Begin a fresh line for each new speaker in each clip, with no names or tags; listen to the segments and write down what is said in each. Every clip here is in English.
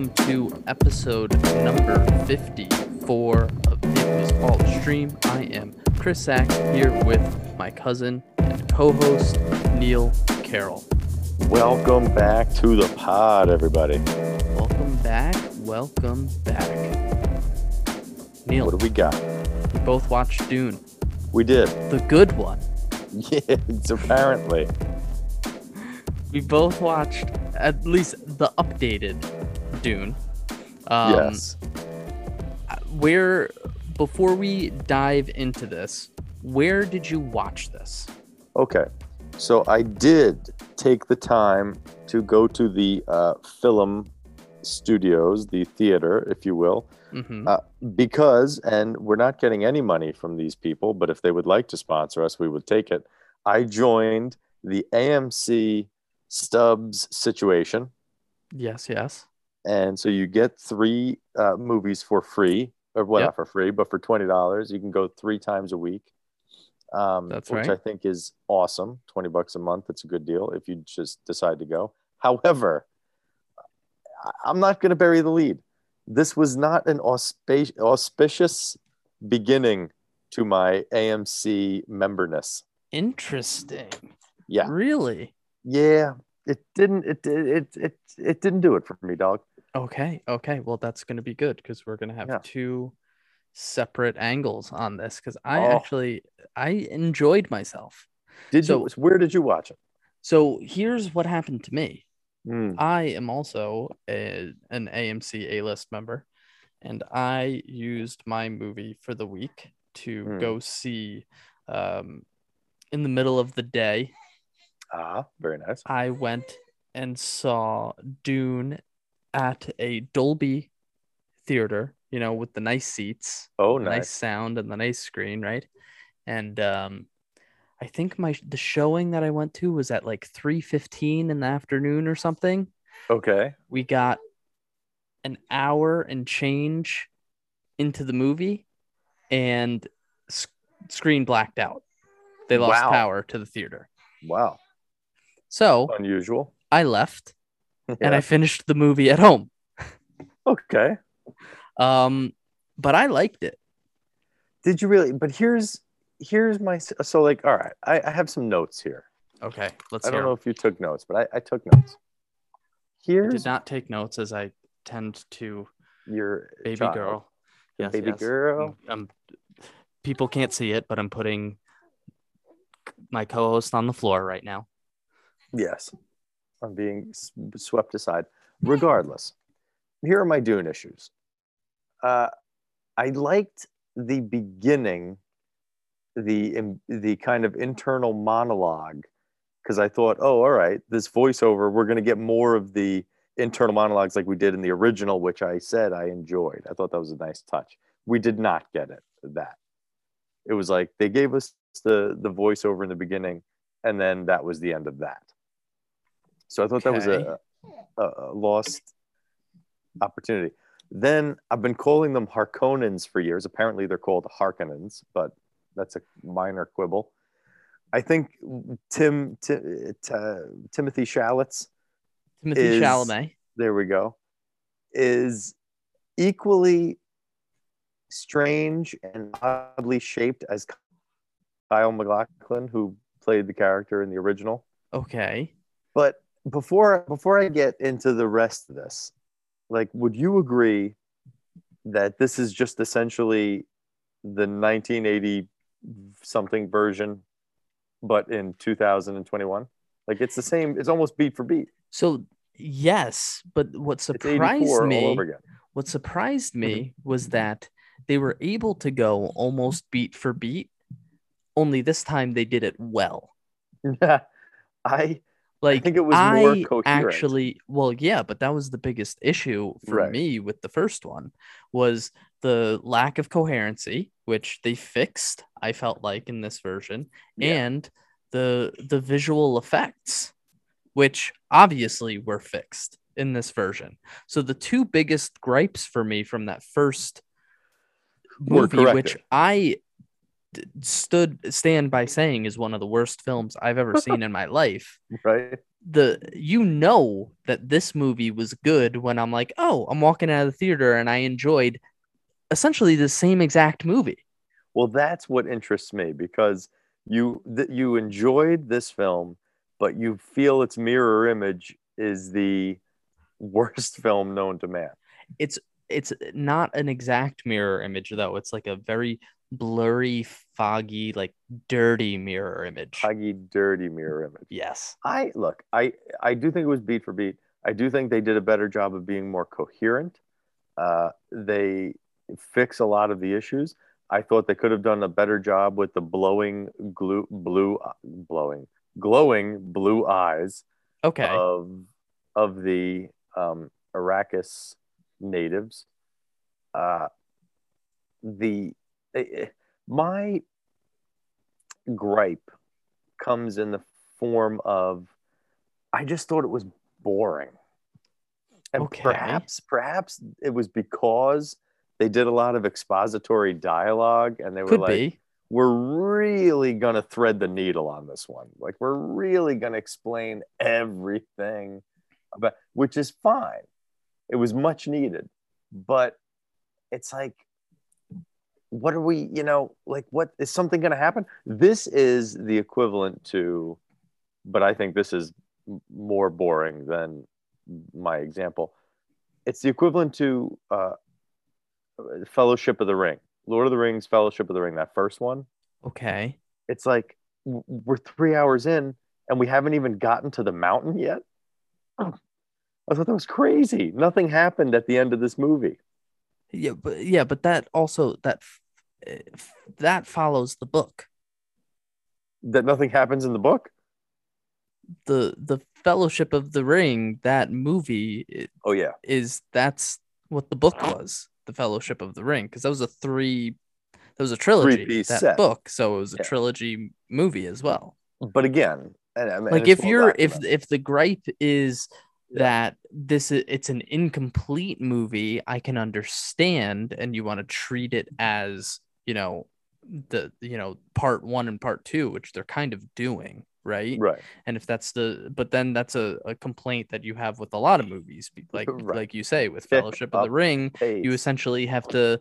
welcome to episode number 54 of All a Stream. I am Chris Sack here with my cousin and co-host Neil Carroll.
Welcome back to the pod, everybody.
Welcome back. Welcome back. Neil,
What do we got?
we both watched Dune,
We did.
the good one.
Yes, apparently.
We both watched at least the updated Dune. Um,
yes.
Where before we dive into this, where did you watch this?
Okay. So I did take the time to go to the uh, film studios, the theater, if you will,
hmm
uh, because, and we're not getting any money from these people, but if they would like to sponsor us, we would take it. I joined the AMC Stubs situation.
Yes, yes.
And so you get three uh, movies for free or well
Yep.
not for free but for $20 you can go three times a week um,
That's
which
right.
i think is awesome 20 bucks a month it's a good deal if you just decide to go however i'm not going to bury the lead this was not an auspa- auspicious beginning to my amc memberness
Interesting.
yeah
Really?
yeah it didn't it it it, it, it didn't do it for me dog
Okay. Okay. Well, that's going to be good because we're going to have
Yeah.
two separate angles on this because I
Oh.
actually I enjoyed myself.
did
So-
you where did you watch it
So here's what happened to me.
Hmm.
I am also a, an AMC A list member, and I used my movie for the week to
Hmm.
go see. Um, in the middle of the day,
Ah, very nice.
I went and saw Dune at a Dolby theater, you know, with the nice seats,
Oh,
nice
nice.
sound, and the nice screen, right? And um, I think my the showing that I went to was at like three fifteen in the afternoon or something.
Okay.
We got an hour and change into the movie, and s- screen blacked out. They lost
Wow.
power to the theater.
Wow.
So
Unusual.
I left and I finished the movie at home.
okay.
Um, but I liked it.
Did you really? But here's here's my so like all right. I, I have some notes here.
Okay, let's
I don't
know
know
'em.
if you took notes, but I, I took notes.
Here
Here's
did not take notes as I tend to.
your
Baby
child.
girl.
The
Yes,
baby
yes.
girl.
Um, people can't see it, but I'm putting my co-host on the floor right now.
Yes. I'm being swept aside. Regardless, here are my Dune issues. Uh, I liked the beginning, the the kind of internal monologue, because I thought, oh, all right, this voiceover, we're going to get more of the internal monologues like we did in the original, which I said I enjoyed. I thought that was a nice touch. We did not get it that. It was like they gave us the the voiceover in the beginning, and then that was the end of that. So I thought that was a, a, lost opportunity. Then I've been calling them Harkonnens for years. Apparently, they're called Harkonnens, but that's a minor quibble. I think Tim, Ti- Ti- Timothy Chalamet,
Timothy
Is-
Chalamet.
there we go, is equally strange and oddly shaped as Kyle MacLachlan, who played the character in the original.
Okay.
But before before I get into the rest of this, like, would you agree that this is just essentially the 1980 something version, but in 2021? Like, it's the same. It's almost beat for beat.
So yes, but what surprised
84 all
me, what surprised me
Mm-hmm.
was that they were able to go almost beat for beat. Only this time they did it well.
I
Like I
think it was more
I
coherent.
actually, well, yeah, but that was the biggest issue for
Right.
me with the first one was the lack of coherency, which they fixed. I felt like in this version,
Yeah.
and the the visual effects, which obviously were fixed in this version. So the two biggest gripes for me from that first movie, which. I stood stand by saying is one of the worst films I've ever seen in my life,
right?
the you know that this movie was good when I'm like, oh, I'm walking out of the theater and I enjoyed essentially the same exact movie.
Well, that's what interests me because you th- you enjoyed this film, but you feel its mirror image is the worst film known to man.
It's it's not an exact mirror image though. It's like a very blurry, foggy, like dirty mirror image.
Foggy, dirty mirror image.
Yes.
I look, I I do think it was beat for beat. I do think they did a better job of being more coherent. Uh, they fix a lot of the issues. I thought they could have done a better job with the blowing glue, blue, blowing, glowing blue eyes
Okay.
of of the um, Arrakis natives. Uh, the Eh, eh, my gripe comes in the form of I just thought it was boring. And
Okay.
perhaps perhaps it was because they did a lot of expository dialogue and they were
Could
like
be.
we're really going to thread the needle on this one. Like we're really going to explain everything about which is fine. It was much needed. But it's like what are we, you know, like what is something going to happen? This is the equivalent to but I think this is more boring than my example. It's the equivalent to uh, Fellowship of the Ring, Lord of the Rings, Fellowship of the Ring, that first one
Okay.
it's like we're three hours in and we haven't even gotten to the mountain yet. I thought that was crazy. Nothing happened at the end of this movie.
Yeah, but yeah, but that also that eh, that follows the book.
That nothing happens in the book.
The the Fellowship of the Ring, that movie i-
Oh yeah,
is that's what the book was, the Fellowship of the Ring, because that was a three, that was a trilogy.
Three-piece
That
set.
book, so it was a
Yeah.
trilogy movie as well.
but again, and, and
like if you're if if the gripe is. That this is it's an incomplete movie i can understand and you want to treat it as you know the you know part one and part two which they're kind of doing right?
Right,
and if that's the but then that's a, a complaint that you have with a lot of movies like
Right.
like you say with fellowship of the ring you essentially have to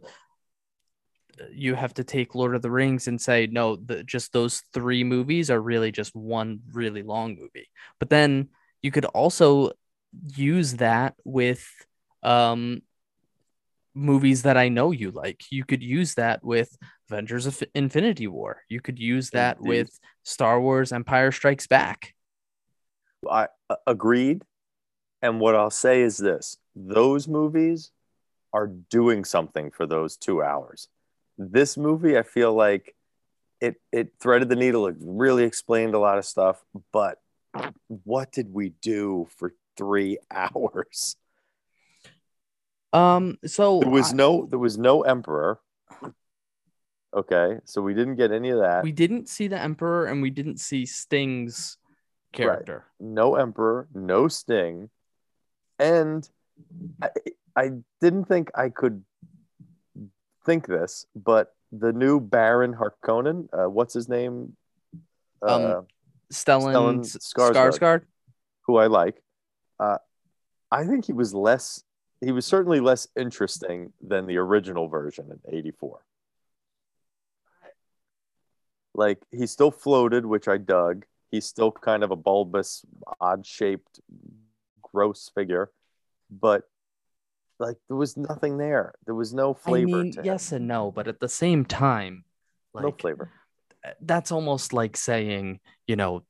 you have to take Lord of the Rings and say no, the, just those three movies are really just one really long movie. But then you could also use that with um movies that I know you like. You could use that with Avengers of Infinity War. You could use that
Indeed.
with Star Wars Empire Strikes Back.
I uh, agreed. And what I'll say is this: those movies are doing something for those two hours. This movie, I feel like it it threaded the needle. It really explained a lot of stuff. But what did we do for three hours?
Um so
There was
I-
no there was no emperor. Okay, so we didn't get any of that.
we didn't see the Emperor and we didn't see Sting's
Right.
character.
no emperor, no sting, and I, I didn't think I could think this, but the new Baron Harkonnen, uh, what's his name? Uh,
Um, Stellan,
Stellan Skarsgård.
Skarsgård.
who I like. Uh, I think he was less. He was certainly less interesting than the original version in '84. Like he still floated, which I dug. He's still kind of a bulbous, odd-shaped, gross figure, but like there was nothing there. There was no flavor. I mean,
yes and no, but at the same time, like
no flavor.
that's almost like saying, you know,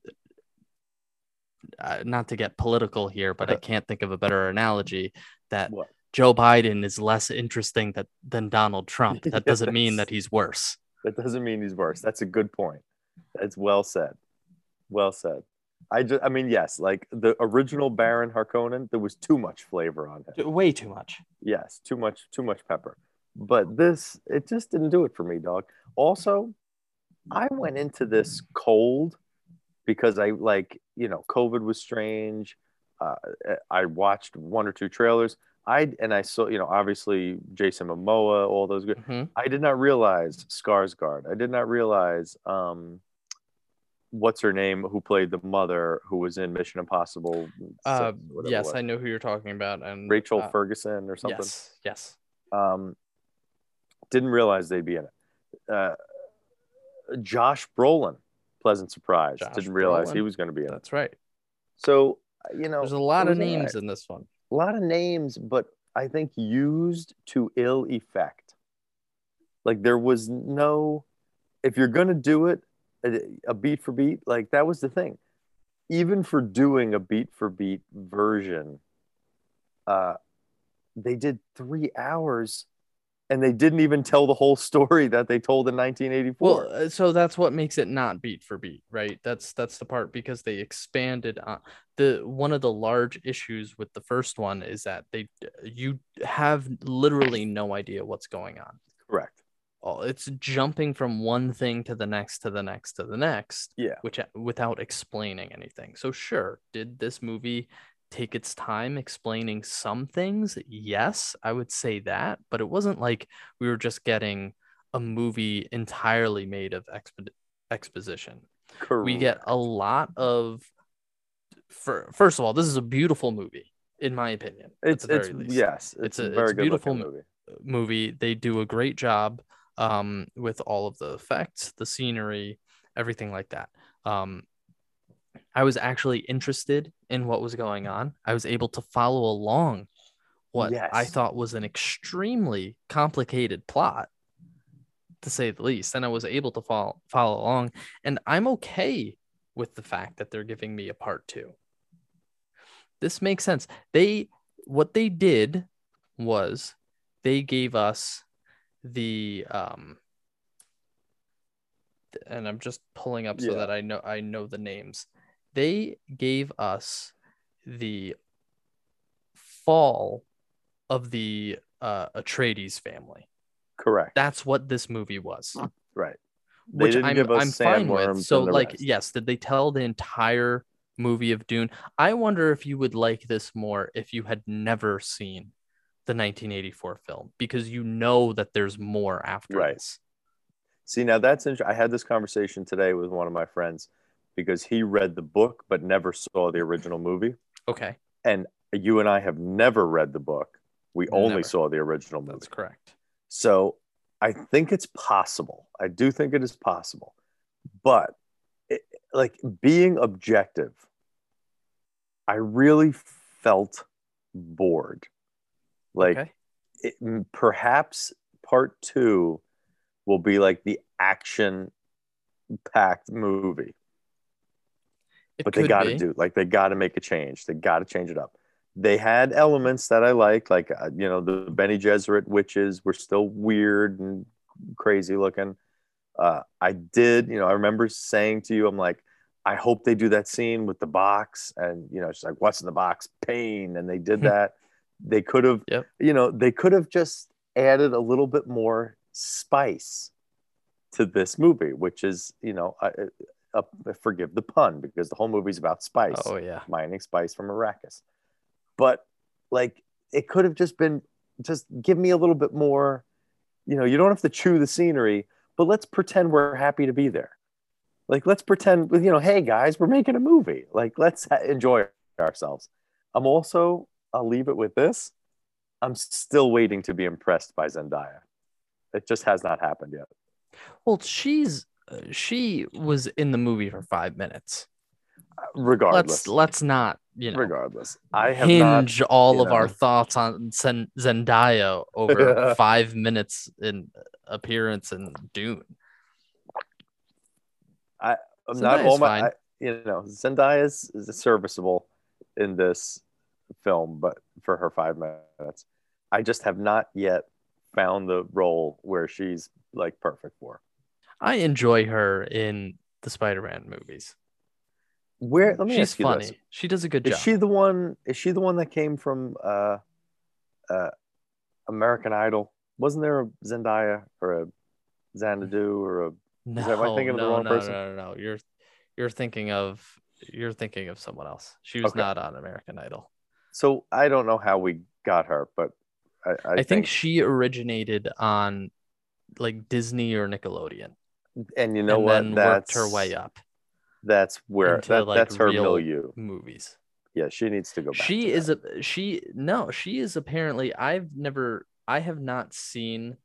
uh, not to get political here, but I can't think of a better analogy that
What?
Joe Biden is less interesting that, than Donald Trump. That doesn't mean that he's worse.
That doesn't mean he's worse. That's a good point. That's well said. Well said. I just, I mean, yes, like the original Baron Harkonnen, there was too much flavor on him.
Way too much.
Yes, too much, too much pepper. But this, it just didn't do it for me, dog. Also, I went into this cold because I like, you know, COVID was strange. Uh, I watched one or two trailers. I and I saw, you know, obviously Jason Momoa, all those good.
Mhm.
I did not realize Skarsgård. I did not realize um what's her name who played the mother who was in Mission Impossible.
Uh,
six, whatever it
yes. I know who you're talking about. And
Rachel
uh,
Ferguson or something.
Yes, yes.
Um, didn't realize they'd be in it. Uh, Josh Brolin, pleasant surprise.
Josh
didn't realize he was going to be in.
That's right.
So you know,
There's a lot of names in this one.
a lot of names, but I think used to ill effect. Like there was no, if you're gonna do it, a, a beat for beat, like that was the thing. Even for doing a beat for beat version, uh, they did three hours, and they didn't even tell the whole story that they told in 1984.
Well, uh, so that's what makes it not beat for beat, right? That's that's the part because they expanded on the one of the large issues with the first one is that they you have literally no idea what's going on.
Correct.
Oh, It's jumping from one thing to the next to the next to the next,
Yeah.
which without explaining anything. So sure, did this movie take its time explaining some things? Yes, I would say that, but it wasn't like we were just getting a movie entirely made of expo- exposition.
Correct.
We get a lot of for first of all, this is a beautiful movie in my opinion.
It's it's
least
yes, it's,
It's
a,
it's beautiful
movie.
movie. They do a great job um, with all of the effects, the scenery, everything like that. Um, I was actually interested in what was going on. I was able to follow along what I thought was an extremely complicated plot, to say the least. And I was able to follow follow along. And I'm okay with the fact that they're giving me a part two. This makes sense. They what they did was they gave us the um and I'm just pulling up so
Yeah.
that I know I know the names. They gave us the fall of the uh Atreides family.
Correct.
That's what this movie was.
right. They
Which I'm
give us
I'm fine with. So like
rest.
yes, did they tell the entire movie of Dune? I wonder if you would like this more if you had never seen the 1984 film because you know that there's more after
Right.
this.
See, now that's interesting. I had this conversation today with one of my friends because he read the book but never saw the original movie.
Okay,
And you and I have never read the book. We only
Never.
saw the original movie.
that's correct.
So I think it's possible. I do think it is possible. But it, like being objective, I really felt bored. Like
okay.
it, perhaps part two will be like the action packed movie
It
but they got to do like they got to make a change. They got to change it up. They had elements that i like like uh, you know the Bene Gesserit witches were still weird and crazy looking. Uh, i did you know i remember saying to you i'm like i hope they do that scene with the box and you know she's like what's in the box? Pain and they did that. They could have
Yep.
you know they could have just added a little bit more spice to this movie which is you know I, uh, forgive the pun because the whole movie's about spice
Oh yeah.
mining spice from Arrakis. But like it could have just been just give me a little bit more, you know, you don't have to chew the scenery, but let's pretend we're happy to be there. Like let's pretend, you know, hey guys, we're making a movie. Like let's ha- enjoy ourselves. I'm also, I'll leave it with this. I'm still waiting to be impressed by Zendaya. It just has not happened yet.
Well, she's she was in the movie for five minutes.
Regardless,
Let's let's not you know
regardless, I have not
hinge all
you
of our thoughts on Zen- Zendaya over five minutes in appearance in Dune.
I'm not all my. I, you know, Zendaya is, is serviceable in this film, but for her five minutes, I just have not yet found the role where she's like perfect for.
I enjoy her in the Spider-Man movies.
Where? Let me
She's
ask you
funny.
this:
She does a good
Is
job.
she the one? Is she the one that came from uh, uh, American Idol? Wasn't there a Zendaya or a Xanadu or a?
no,
that- am I thinking of the
no,
wrong
no,
person?
no, no, no. You're you're thinking of you're thinking of someone else. She was
Okay.
not on American Idol.
So I don't know how we got her, but I, I,
I, think, she originated on like Disney or Nickelodeon,
and you know
and
what?
then
That's
worked her way up.
That's where
Into,
that,
like,
that's her milieu.
movies.
Yeah, she needs to go back.
she
to
is
that.
a she no she is apparently i've never i have not seen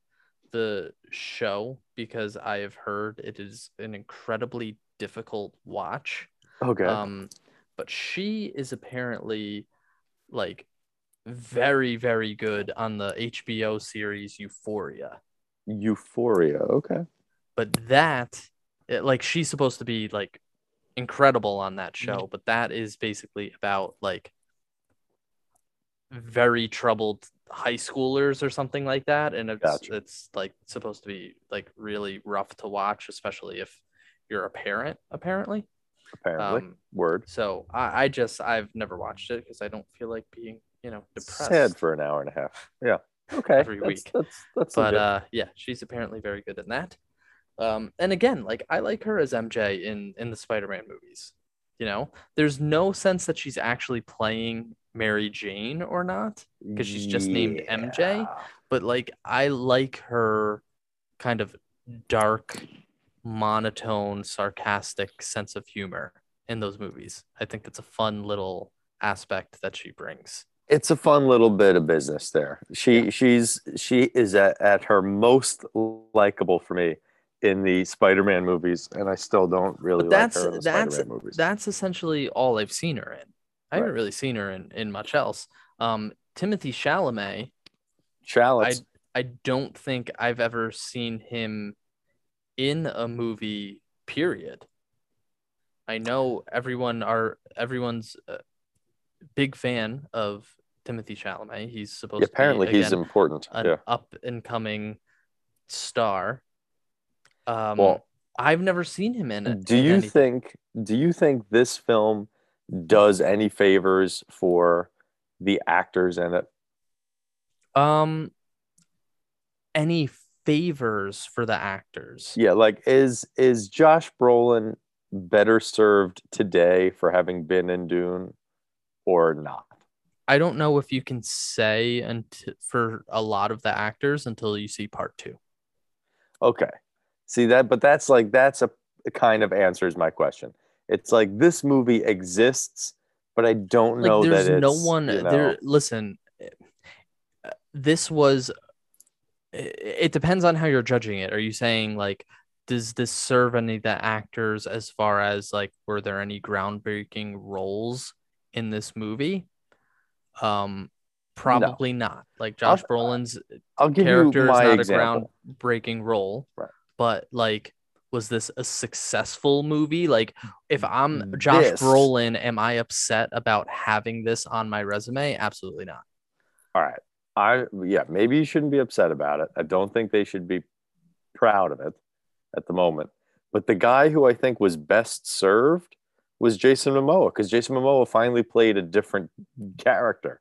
the show because i have heard it is an incredibly difficult watch
okay.
um but she is apparently like very very good on the hbo series euphoria
Euphoria. Okay.
But that it, like she's supposed to be like incredible on that
Mm-hmm.
show but that is basically about like very troubled high schoolers or something like that and it's
Gotcha.
it's like supposed to be like really rough to watch especially if you're a parent apparently
Apparently.
um
Word.
so i, I just i've never watched it because i don't feel like being you know depressed
Sad for an hour and a half. Yeah. Okay.
Every
that's,
week.
That's that's
but
legit.
uh yeah she's apparently very good in that um and again like i like her as mj in in the spider-man movies you know? There's no sense that she's actually playing mary jane or not because she's just named MJ. But like i like her kind of dark monotone sarcastic sense of humor in those movies. I think it's a fun little aspect that she brings.
It's a fun little bit of business there. She she's she is at, at her most likable for me in the Spider-Man movies, and I still don't really
But
like
that's
her in the
that's
Spider-Man movies.
that's essentially all I've seen her in. I haven't really seen her in, in much else. Um, Timothy Chalamet,
Shallots.
I don't think I've ever seen him in a movie. Period. I know everyone are everyone's a big fan of Timothy Chalamet. He's supposed
apparently
to be
he's important.
an
yeah.
up and coming star. Um,
Well,
I've never seen him in it.
do
in
you
anything.
think do you think this film does any favors for the actors in it?
Um, any favors for the actors?
Yeah, like is is Josh Brolin better served today for having been in Dune or not?
I don't know if you can say until for a lot of the actors until you see part two.
Okay. See that, but that's like that's a it kind of answers my question. It's like this movie exists, but I don't
Like,
know
there's
that
no one
you know-
there. Listen, uh, this was. It depends on how you're judging it. Are you saying like, does this serve any of the actors as far as like, were there any groundbreaking roles in this movie? Um, probably not. Like
I'll-
Josh Brolin's
I'll give
character
you
is not
example.
a groundbreaking role,
Right.
But like, was this a successful movie? Like, if mm, I'm mm, Josh
This-
Brolin, am I upset about having this on my resume? Absolutely not.
All right. I yeah, maybe you shouldn't be upset about it. I don't think they should be proud of it at the moment. But the guy who I think was best served was Jason Momoa because Jason Momoa finally played a different character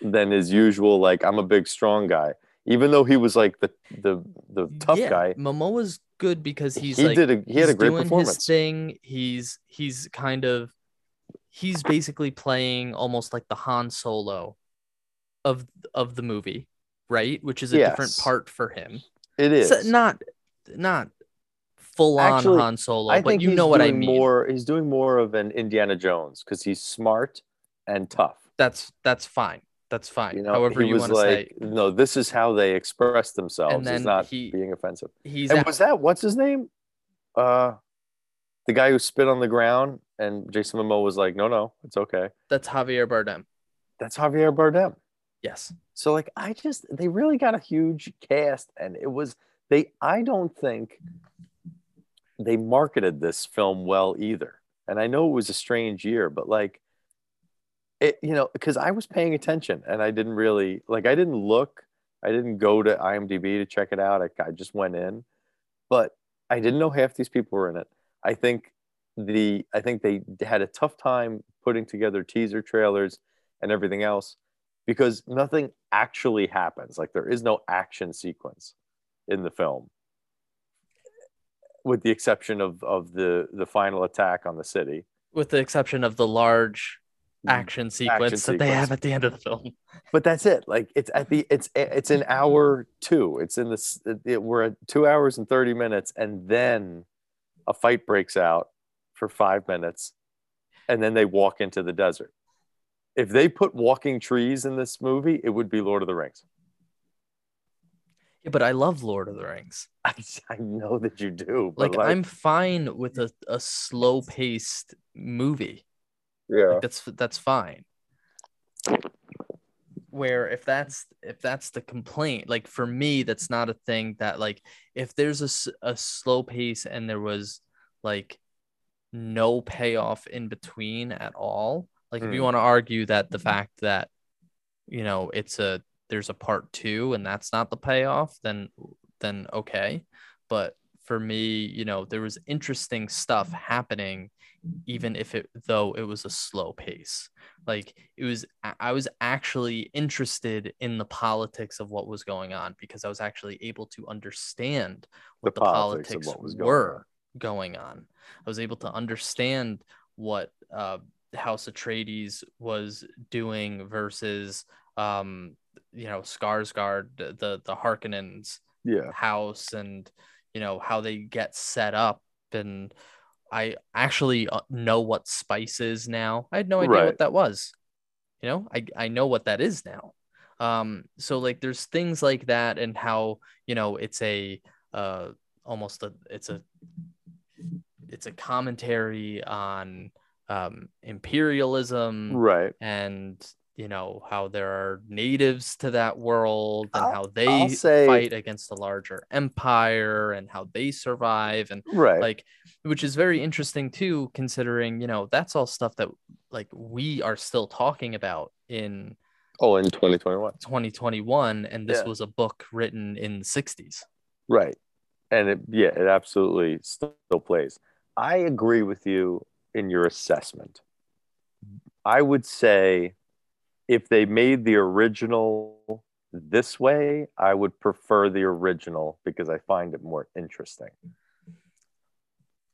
than his usual. Like I'm a big strong guy, even though he was like the the the tough
Yeah,
guy.
Momoa's good because he's
he
like
did a he had a great
doing
performance.
his thing. He's he's kind of he's basically playing almost like the Han Solo of of the movie, right? Which is a different part for him.
It is
So not not full on
Actually,
Han Solo,
I
but
think
you know what I mean.
More, he's doing more of an Indiana Jones because he's smart and tough.
That's that's fine. That's fine.
You know,
However you want to
like,
say.
no, this is how they express themselves.
And then
it's not
he-
being offensive.
He's
And
at-
was that what's his name? Uh, the guy who spit on the ground, and Jason Momoa was like, no, no, it's okay.
that's Javier Bardem.
That's Javier Bardem.
Yes.
So like, I just they really got a huge cast, and it was they. I don't think they marketed this film well either. And I know it was a strange year, but like it, you know, because I was paying attention and I didn't really like I didn't look, I didn't go to IMDb to check it out. I, I just went in, but I didn't know half these people were in it. I think the I think they had a tough time putting together teaser trailers and everything else because nothing actually happens. Like there is no action sequence in the film with the exception of of the the final attack on the city.
With the exception of the large Mm-hmm. action sequence that they have at the end of the film.
But that's it. Like it's at the it's it's an hour two. It's in this. It, we're at two hours and thirty minutes, and then a fight breaks out for five minutes and then they walk into the desert. If they put walking trees in this movie, it would be Lord of the Rings.
Yeah, but I love Lord of the Rings.
I, I know that you do.
Like, like I'm fine with a, a slow paced movie.
Yeah.
Like, that's that's fine. Where if that's if that's the complaint, like for me, that's not a thing that like if there's a, a slow pace and there was like no payoff in between at all. Like mm. if you hmm. want to argue that the fact that you know it's a there's a part 2 and that's not the payoff, then then okay. But for me, you know, there was interesting stuff happening even if it though it was a slow pace. Like it was I was actually interested in the politics of what was going on because I was actually able to understand what the, the politics, politics what were going on. I was able to understand what uh, House Atreides was doing versus, um, you know, Skarsgård, the the Harkonnens
yeah.
house, and you know how they get set up. And I actually uh, know what spice is now. I had no idea right. what that was. You know, I I know what that is now. Um, so like, there's things like that, and how you know it's a uh almost a it's a it's a commentary on um, imperialism,
right?
And you know how there are natives to that world and
I'll,
how they say, fight against the larger empire and how they survive and
right.
like which is very interesting too considering you know that's all stuff that like we are still talking about in
oh in 2021
2021 and this yeah. was a book written in the 60s
right. And it yeah it absolutely still plays. I agree with you in your assessment. I would say if they made the original this way, I would prefer the original because I find it more interesting.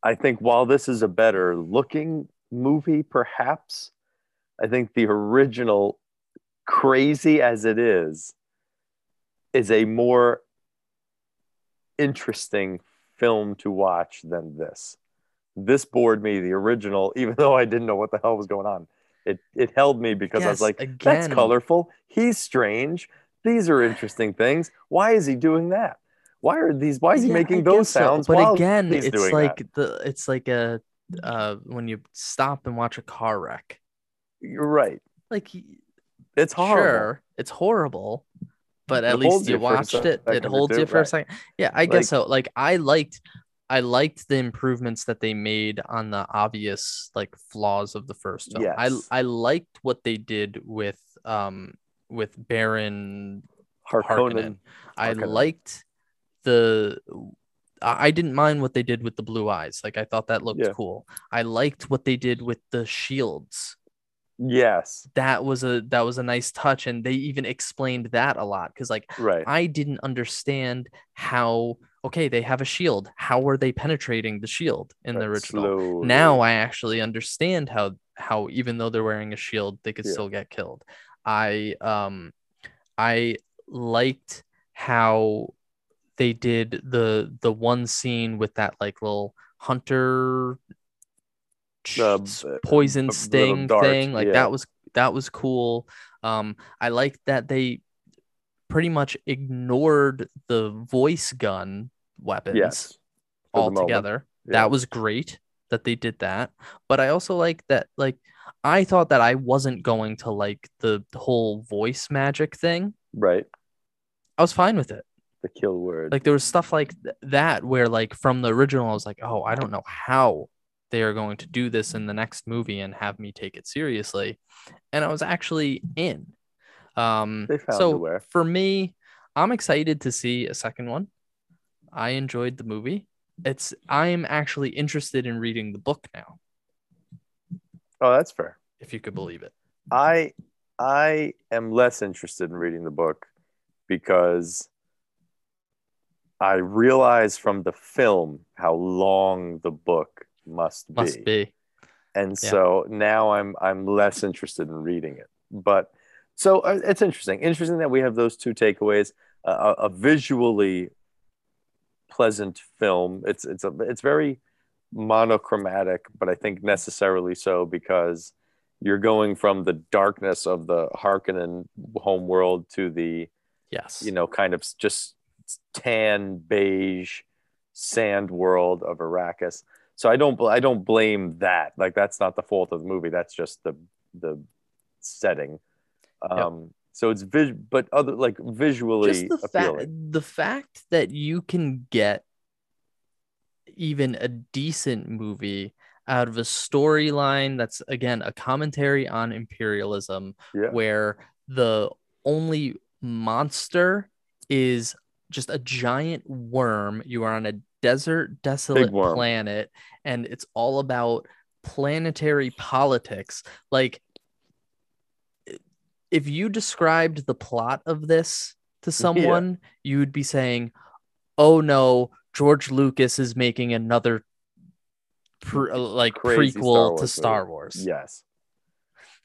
I think while this is a better looking movie, perhaps, I think the original, crazy as it is, is a more interesting film to watch than this this bored me the original even though i didn't know what the hell was going on it it held me because yes, i was like again. that's colorful. He's strange. These are interesting things. Why is he doing that? Why are these why is he yeah, making those sounds
so. but again it's like that? the it's like a uh when you stop and watch a car wreck.
You're right.
Like
it's horrible.
sure, it's horrible but at it least you watched it. it holds you for a second. Yeah i like, guess so. Like i liked I liked the improvements that they made on the obvious like flaws of the first film. Yes. I I liked what they did with um with Baron Harkonnen. Harkonnen. I liked the I didn't mind what they did with the blue eyes. Like I thought that looked yeah. cool. I liked what they did with the shields.
Yes.
That was a that was a nice touch and they even explained that a lot cuz like
right.
I didn't understand how okay, they have a shield. How are they penetrating the shield in the original? Slowly. Now I actually understand how how even though they're wearing a shield, they could yeah. still get killed. I um I liked how they did the the one scene with that like little hunter uh, poison sting thing like yeah. that was that was cool um i liked that they pretty much ignored the voice gun weapons
yes,
altogether. Yeah. That was great that they did that. But I also like that like I thought that I wasn't going to like the, whole voice magic thing.
Right.
I was fine with it.
The kill word.
Like there was stuff like th- that where like from the original I was like, "Oh, I don't know how they are going to do this in the next movie and have me take it seriously." And I was actually in. Um, so for me, I'm excited to see a second one. I enjoyed the movie. It's I'm actually interested in reading the book now.
Oh, that's fair.
If you could believe it.
I I am less interested in reading the book because I realize from the film how long the book must be.
Must be.
And yeah. so now I'm I'm less interested in reading it. But so uh, it's interesting. Interesting that we have those two takeaways. Uh, a, a, visually pleasant film. It's it's a it's very monochromatic, but I think necessarily so because you're going from the darkness of the Harkonnen home world to the
Yes.
you know kind of just tan beige sand world of Arrakis. So I don't I don't blame that. Like that's not the fault of the movie. That's just the the setting. Um so it's vis- but other like visually
just the
appealing.
fact the fact that you can get even a decent movie out of a storyline that's again a commentary on imperialism
Yeah.
where the only monster is just a giant worm you are on a desert desolate planet and it's all about planetary politics like if you described the plot of this to someone you would be saying oh no george lucas is making another pre- uh, like
Crazy Star
prequel to star wars
Yes.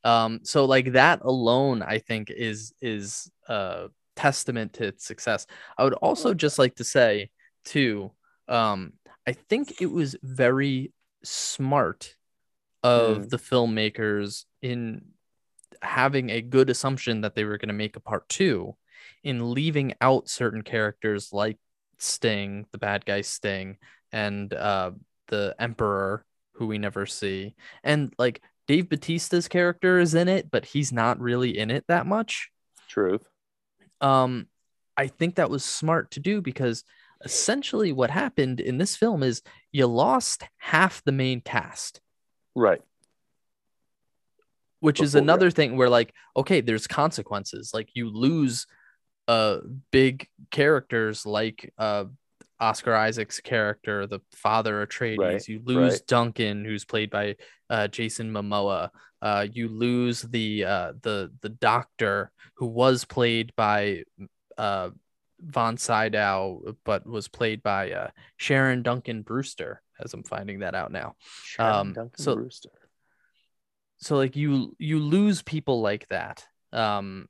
um so like that alone i think is is a testament to its success i would also just like to say too um i think it was very smart of
Mm.
the filmmakers in having a good assumption that they were going to make a part two in leaving out certain characters like sting the bad guy sting and uh the emperor who we never see and like Dave Batista's character is in it, but he's not really in it that much.
Truth.
Um, I think that was smart to do because essentially what happened in this film is you lost half the main cast,
Right.
Which is
Before- yeah.
another thing where like, okay, there's consequences. Like you lose uh big characters like uh Oscar Isaac's character, the father Atreides.
Right,
You lose
right.
Duncan, who's played by uh, Jason Momoa. Uh, you lose the uh, the the doctor who was played by uh, Von Sydow, but was played by uh, Sharon Duncan Brewster, as I'm finding that out now.
Sharon
Um,
Duncan
so-
Brewster.
So like you you lose people like that. Um,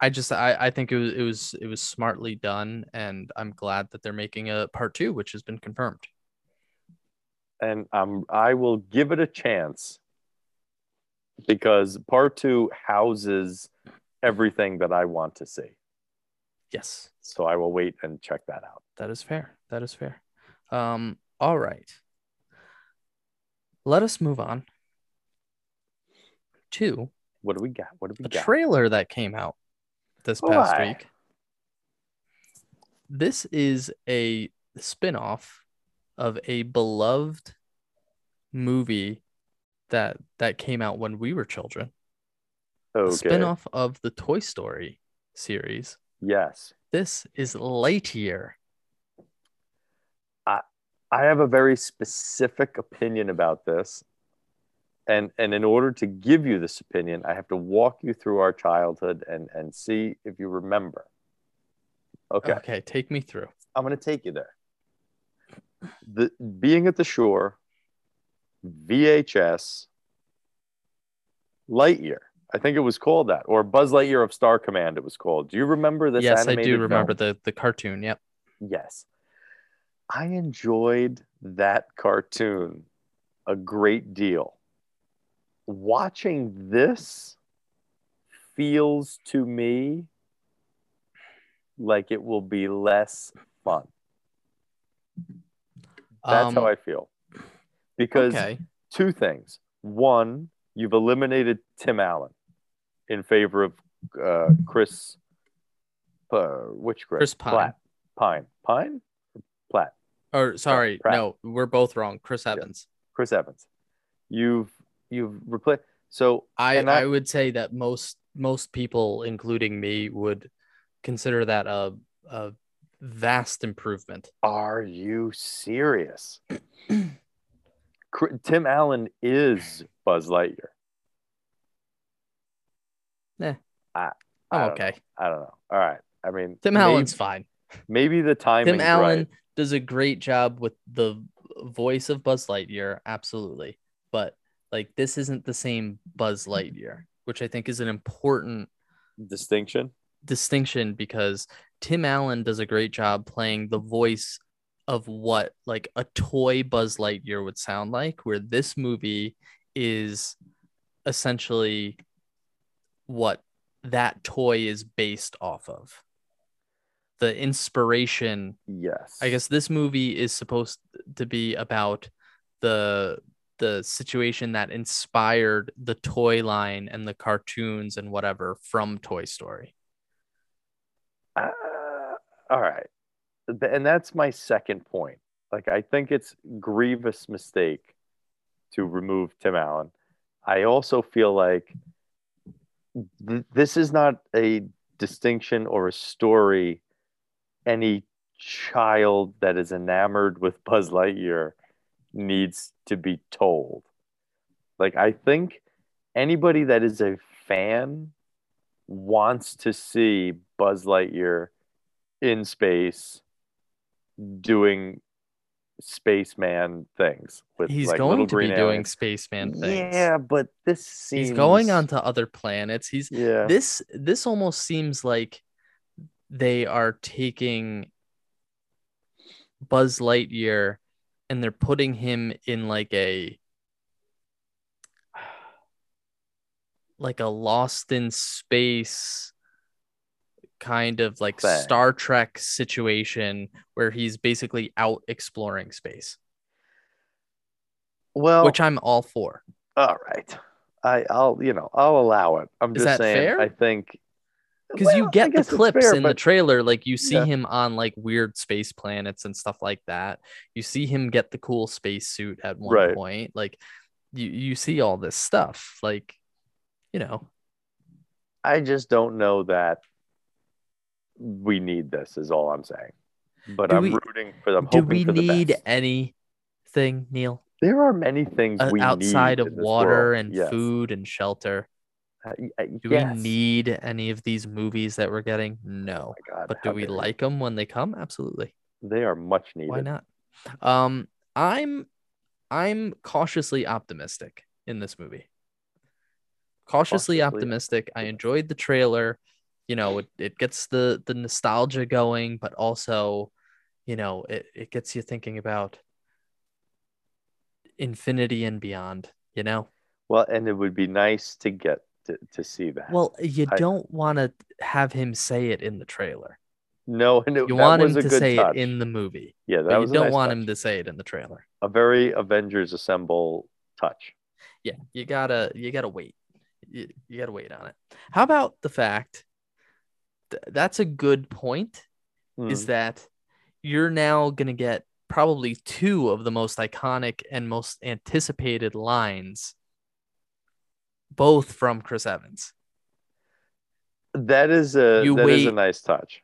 I just I, I think it was it was it was smartly done, and I'm glad that they're making a part two, which has been confirmed.
and um, I will give it a chance because part two houses everything that I want to see.
Yes,
So I will wait and check that out.
that is fair. That is fair. Um, all right. Let us move on to
What do we got? What do we
a
got?
trailer that came out this past
aye.
week. This is a spin-off of a beloved movie that that came out when we were children. A
okay.
spin-off of the Toy Story series.
Yes.
This is Lightyear.
I have a very specific opinion about this. And and in order to give you this opinion, I have to walk you through our childhood and and see if you remember. Okay.
Okay, take me through.
I'm going to take you there. The being at the shore, VHS, Lightyear. I think it was called that, or Buzz Lightyear of Star Command. It was called. Do you remember this?
yes, I do remember
film?
the the cartoon. Yep.
Yes, I enjoyed that cartoon a great deal. Watching this feels to me like it will be less fun. That's how
Um,
I feel. Because
okay.
two things. One, you've eliminated Tim Allen in favor of uh, Chris, uh, which Chris?
Chris Pine.
Platt. Pine. Pine? Platt.
Or uh, sorry,
Pratt.
no, we're both wrong. Chris Evans.
Chris Evans. You've you've replaced. So
I,
and
I would say that most most people, including me, would consider that a a vast improvement.
are you serious? Tim Allen is Buzz Lightyear. Eh.
I'm
I don't
okay.
know. I don't know. All right. I mean,
Tim
maybe,
Allen's fine.
maybe the timing.
Tim Allen does a great job with the voice of Buzz Lightyear, absolutely. But like this isn't the same Buzz Lightyear, which I think is an important
distinction.
distinction because Tim Allen does a great job playing the voice of what like a toy Buzz Lightyear would sound like, where this movie is essentially what that toy is based off of. The inspiration
Yes.
I guess this movie is supposed to be about the the situation that inspired the toy line and the cartoons and whatever from Toy Story.
Uh, all right. And that's my second point. Like, I think it's grievous mistake to remove Tim Allen. I also feel like th- this is not a distinction or a story any child that is enamored with Buzz Lightyear needs to be told. Like, I think anybody that is a fan wants to see Buzz Lightyear in space doing spaceman things with
He's
like
going to be
green
doing spaceman things.
Yeah, but this seems
He's going on to other planets. He's
Yeah.
this this almost seems like they are taking Buzz Lightyear and they're putting him in like a like a lost in space kind of like
Thing.
Star Trek situation where he's basically out exploring space,
well,
which I'm all for.
all right. I, I'll, you know, I'll allow it. I'm
Is
just saying.
fair?
I think
because
Well,
you get the clips
fair,
in the trailer like you see
Yeah.
him on like weird space planets and stuff like that you see him get the cool space suit at one
Right.
point like you you see all this stuff like you know
I just don't know that we need this. Is all I'm saying. But
Do
I'm
we-
rooting for them.
do we
the
need
best.
anything neil
There are many things
uh,
we
outside of water
world.
and
Yes.
food and shelter
Uh, uh,
do
yes.
we need any of these movies that we're getting? No.
Oh God,
but do we like them when they come? Absolutely.
They are much needed.
why not? Um i'm i'm cautiously optimistic in this movie. Cautiously,
Cautiously
optimistic. I enjoyed the trailer. You know it, it gets the the nostalgia going but also you know it, it gets you thinking about infinity and beyond you know?
Well, and it would be nice to get to, to see that.
well you
I-
don't want to have him say it in the trailer
no, and it,
you want him to say
touch.
it in the movie
yeah, that
you
was a
don't
nice
want
touch.
him to say it in the trailer
a very Avengers Assemble touch.
yeah you gotta you gotta wait you, you gotta wait on it how about the fact th- that's a good point is
Hmm.
that you're now gonna get probably two of the most iconic and most anticipated lines both from chris evans
that is a
You
that is a nice touch.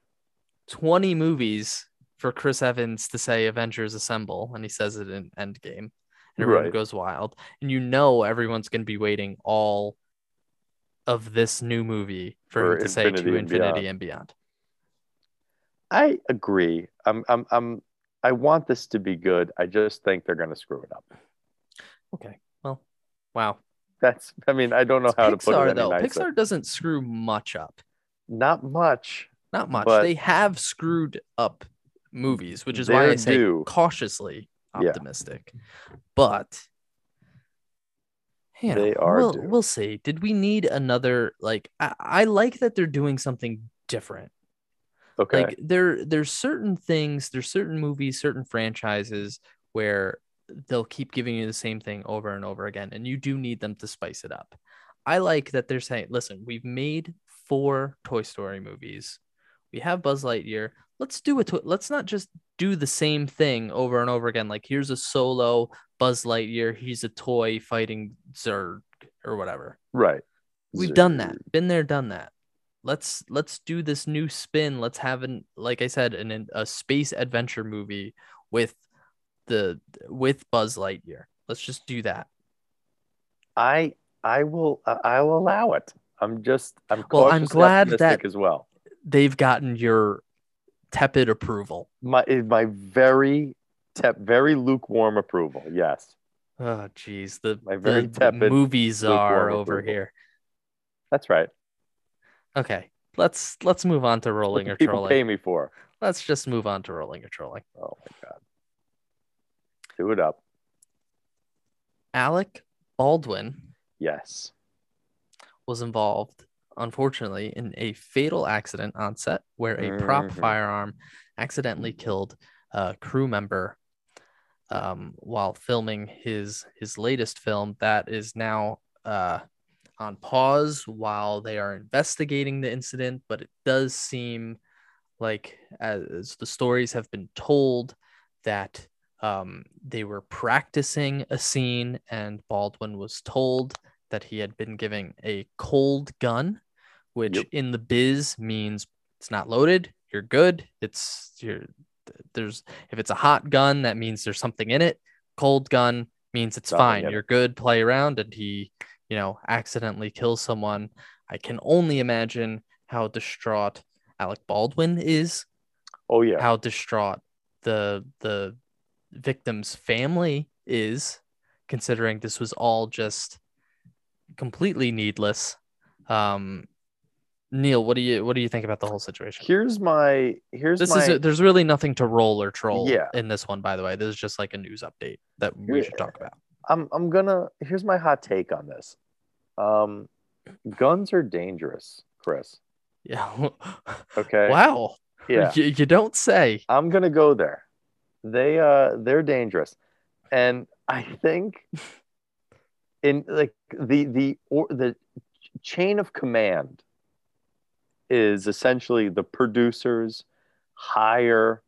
20 movies for chris evans to say avengers assemble and he says it in endgame and everyone
Right.
goes wild and you know everyone's gonna be waiting all of this new movie for,
For
him to say to
and
infinity
Beyond.
and beyond
I agree. I'm I'm I'm I want this to be good. I just think they're going to screw it up.
okay well wow
That's I mean, I don't know
It's
how to put it
Pixar though.
nicer.
Pixar doesn't screw much up.
Not much.
Not much. They have screwed up movies, which is why I say
due.
cautiously
Yeah.
optimistic. But you know,
They are
We'll, we'll see. Did we need another? Like, I, I like that they're doing something different.
Okay.
Like, there, there's certain things, there's certain movies, certain franchises where they'll keep giving you the same thing over and over again, and you do need them to spice it up. I like that they're saying, listen, we've made four Toy Story movies. We have Buzz Lightyear. Let's do it. Let's not just do the same thing over and over again. Like here's a solo Buzz Lightyear. He's a toy fighting Zurg or whatever.
right.
We've done that. Been there, done that. Let's let's do this new spin. Let's have an like I said, an- a space adventure movie with the with Buzz Lightyear. Let's just do that.
I I will I- I'll allow it. I'm just I'm
Well, I'm glad that-
as well.
They've gotten your tepid approval.
My eh, my very tep, very lukewarm approval. Yes.
Oh, geez, the,
My very
the,
tepid,
movie czar
lukewarm
over
approval.
here.
That's right.
Okay, let's let's move on to rolling or
people
trolling.
pay me for?
Let's just move on to rolling or trolling.
Oh my god. It up.
Alec Baldwin
Yes.
was involved, unfortunately, in a fatal accident on set where a prop
Mhm.
firearm accidentally killed a crew member um, while filming his his latest film that is now uh, on pause while they are investigating the incident. But it does seem like, as the stories have been told, that um, they were practicing a scene, and Baldwin was told that he had been giving a cold gun, which
Yep.
in the biz means it's not loaded. You're good. It's you're there's if it's a hot gun, that means there's something in it. Cold gun means it's fine.
in.
You're good. Play around, and he, you know, accidentally kills someone. I can only imagine how distraught Alec Baldwin is
Oh yeah.
how distraught the the victim's family is considering this was all just completely needless um neil what do you what do you think about the whole situation
Here's my here's
this
my
is there's really nothing to roll or troll
Yeah.
in this one by the way this is just like a news update that we
Here-
should talk about
I'm I'm gonna here's my hot take on this. Um guns are dangerous, Chris.
yeah
Okay.
wow
Yeah.
you, you don't say
I'm gonna go there. They uh they're dangerous. And I think in like the the or the chain of command is essentially the producers hire,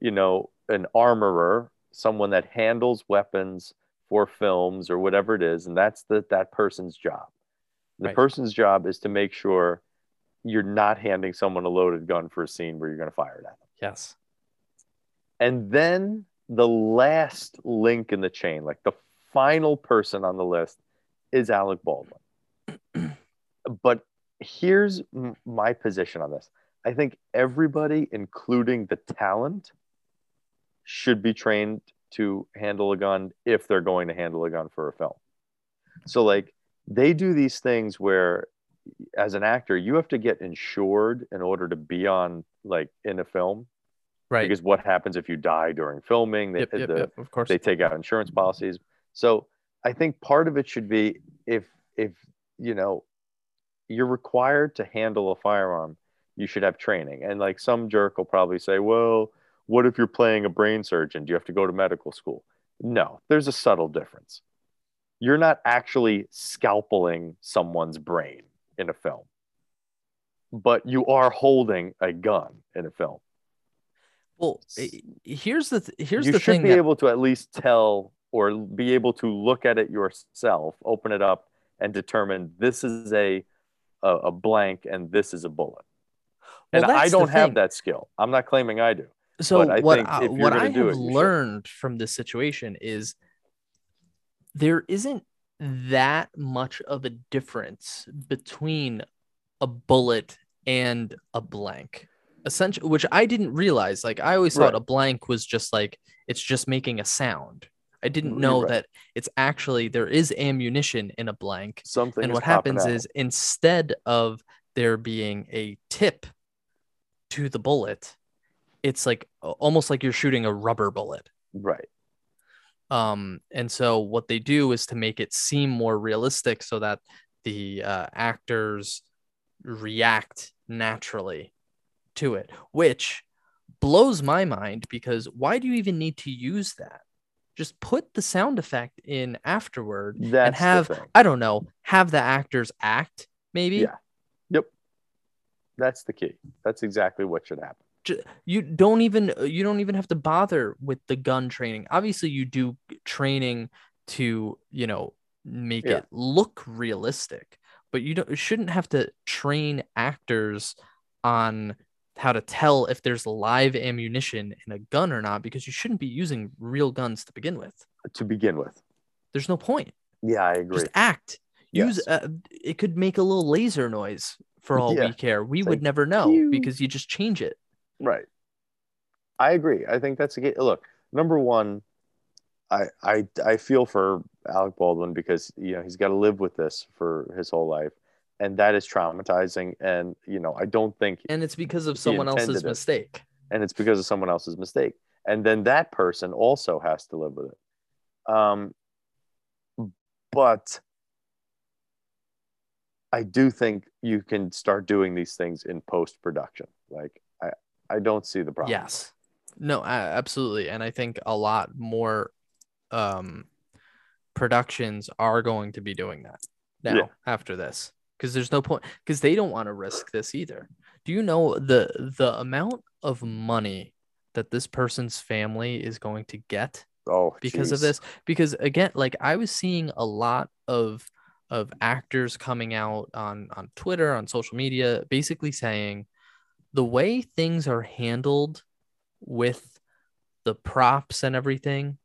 you know, an armorer, someone that handles weapons for films or whatever it is, and that's the that person's job. The
Right.
person's job is to make sure you're not handing someone a loaded gun for a scene where you're going to fire it at them.
yes
And then the last link in the chain, like the final person on the list, is Alec Baldwin. but here's m- my position on this I think everybody, including the talent, should be trained to handle a gun if they're going to handle a gun for a film. So, like, they do these things where, as an actor, you have to get insured in order to be on, like, in a film
right
because what happens if you die during filming? They,
yep, yep,
the-
yep, of course
they take out insurance policies. So I think part of it should be if if you know you're required to handle a firearm, you should have training. And like some jerk will probably say, well, what if you're playing a brain surgeon? Do you have to go to medical school? No, there's a subtle difference. You're not actually scalpeling someone's brain in a film, but you are holding a gun in a film.
Well eh, eh, here's the th- here's
you
the thing.
You should be
that-
able to at least tell or be able to look at it yourself, open it up, and determine this is a a, a blank and this is a bullet.
Well,
and I don't have that skill. I'm not claiming I do.
So
But I
what
think
I,
if you're
what I have
it,
learned from this situation is there isn't that much of a difference between a bullet and a blank. Essentially, which I didn't realize. Like I always thought
Right.
a blank was just like it's just making a sound. I didn't know
right.
that it's actually there is ammunition in a blank.
Something
and what happens
out.
is instead of there being a tip to the bullet, it's like almost like you're shooting a rubber bullet.
right.
Um, and so what they do is to make it seem more realistic so that the uh, actors react naturally to it, which blows my mind because why do you even need to use that? Just put the sound effect in afterward
That's
and have. I don't know, have the actors act maybe.
Yeah. Yep. That's the key. That's exactly what should happen.
You don't even you don't even have to bother with the gun training. Obviously, you do training to you know make
Yeah.
it look realistic, but you don't you shouldn't have to train actors on how to tell if there's live ammunition in a gun or not because you shouldn't be using real guns to begin with.
To begin with.
There's no point.
Yeah, I agree.
Just act. Use
Yes.
uh, it could make a little laser noise for all
Yeah.
we care. We
It's
would
like,
never know
pew.
because you just change it.
Right. I agree. I think that's a good look. Number one, I I I feel for Alec Baldwin because you know he's got to live with this for his whole life, and that is traumatizing. And you know I don't think,
And it's because of someone else's
it.
mistake.
and it's because of someone else's mistake. And then that person also has to live with it. Um, but I do think you can start doing these things in post production. Like I, I don't see the problem.
Yes. No, absolutely. And I think a lot more um productions are going to be doing that now
Yeah.
after this because there's no point because they don't want to risk this either. Do you know the the amount of money that this person's family is going to get
Oh,
because of this because again like i was seeing a lot of of actors coming out on on twitter on social media basically saying the way things are handled with the props and everything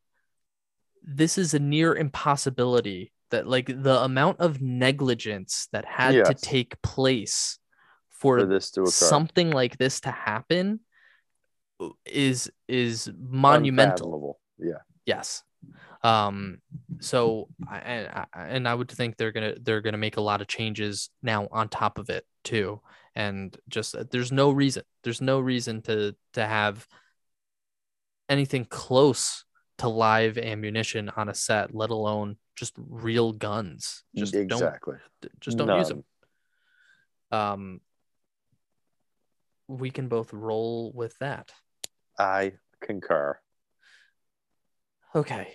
this is a near impossibility that like the amount of negligence that had to take place for,
for this to occur.
something like this to happen is is monumental
Yeah.
Yes. Um. So, I- and I- and I would think they're gonna they're gonna make a lot of changes now on top of it too, and just uh, there's no reason there's no reason to to have anything close to live ammunition on a set, let alone just real guns. Just
exactly.
don't just don't use them. Um. We can both roll with that.
I concur.
Okay.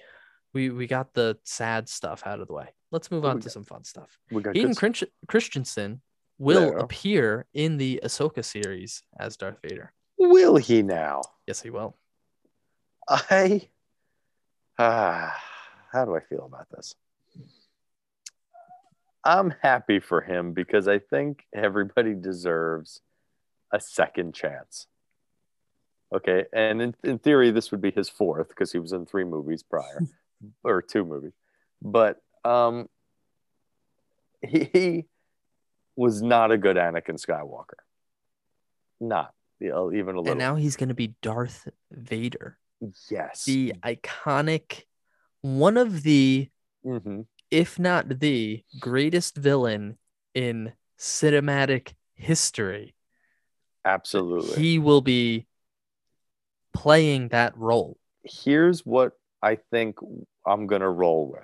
We we got the sad stuff out of the way. Let's move on to
got?
some fun stuff.
We got
Hayden Christ- Christensen will appear in the Ahsoka series as Darth Vader.
Will he now?
Yes, he will.
I ah, how do I feel about this? I'm happy for him because I think everybody deserves a second chance. Okay, and in, in theory, this would be his fourth because he was in three movies prior, or two movies. But um, he, he was not a good Anakin Skywalker. Not you know, even a little.
And now he's going to be Darth Vader,
yes.
the iconic, one of the,
hmm
if not the greatest villain in cinematic history.
Absolutely.
He will be playing that role.
Here's what I think I'm going to roll with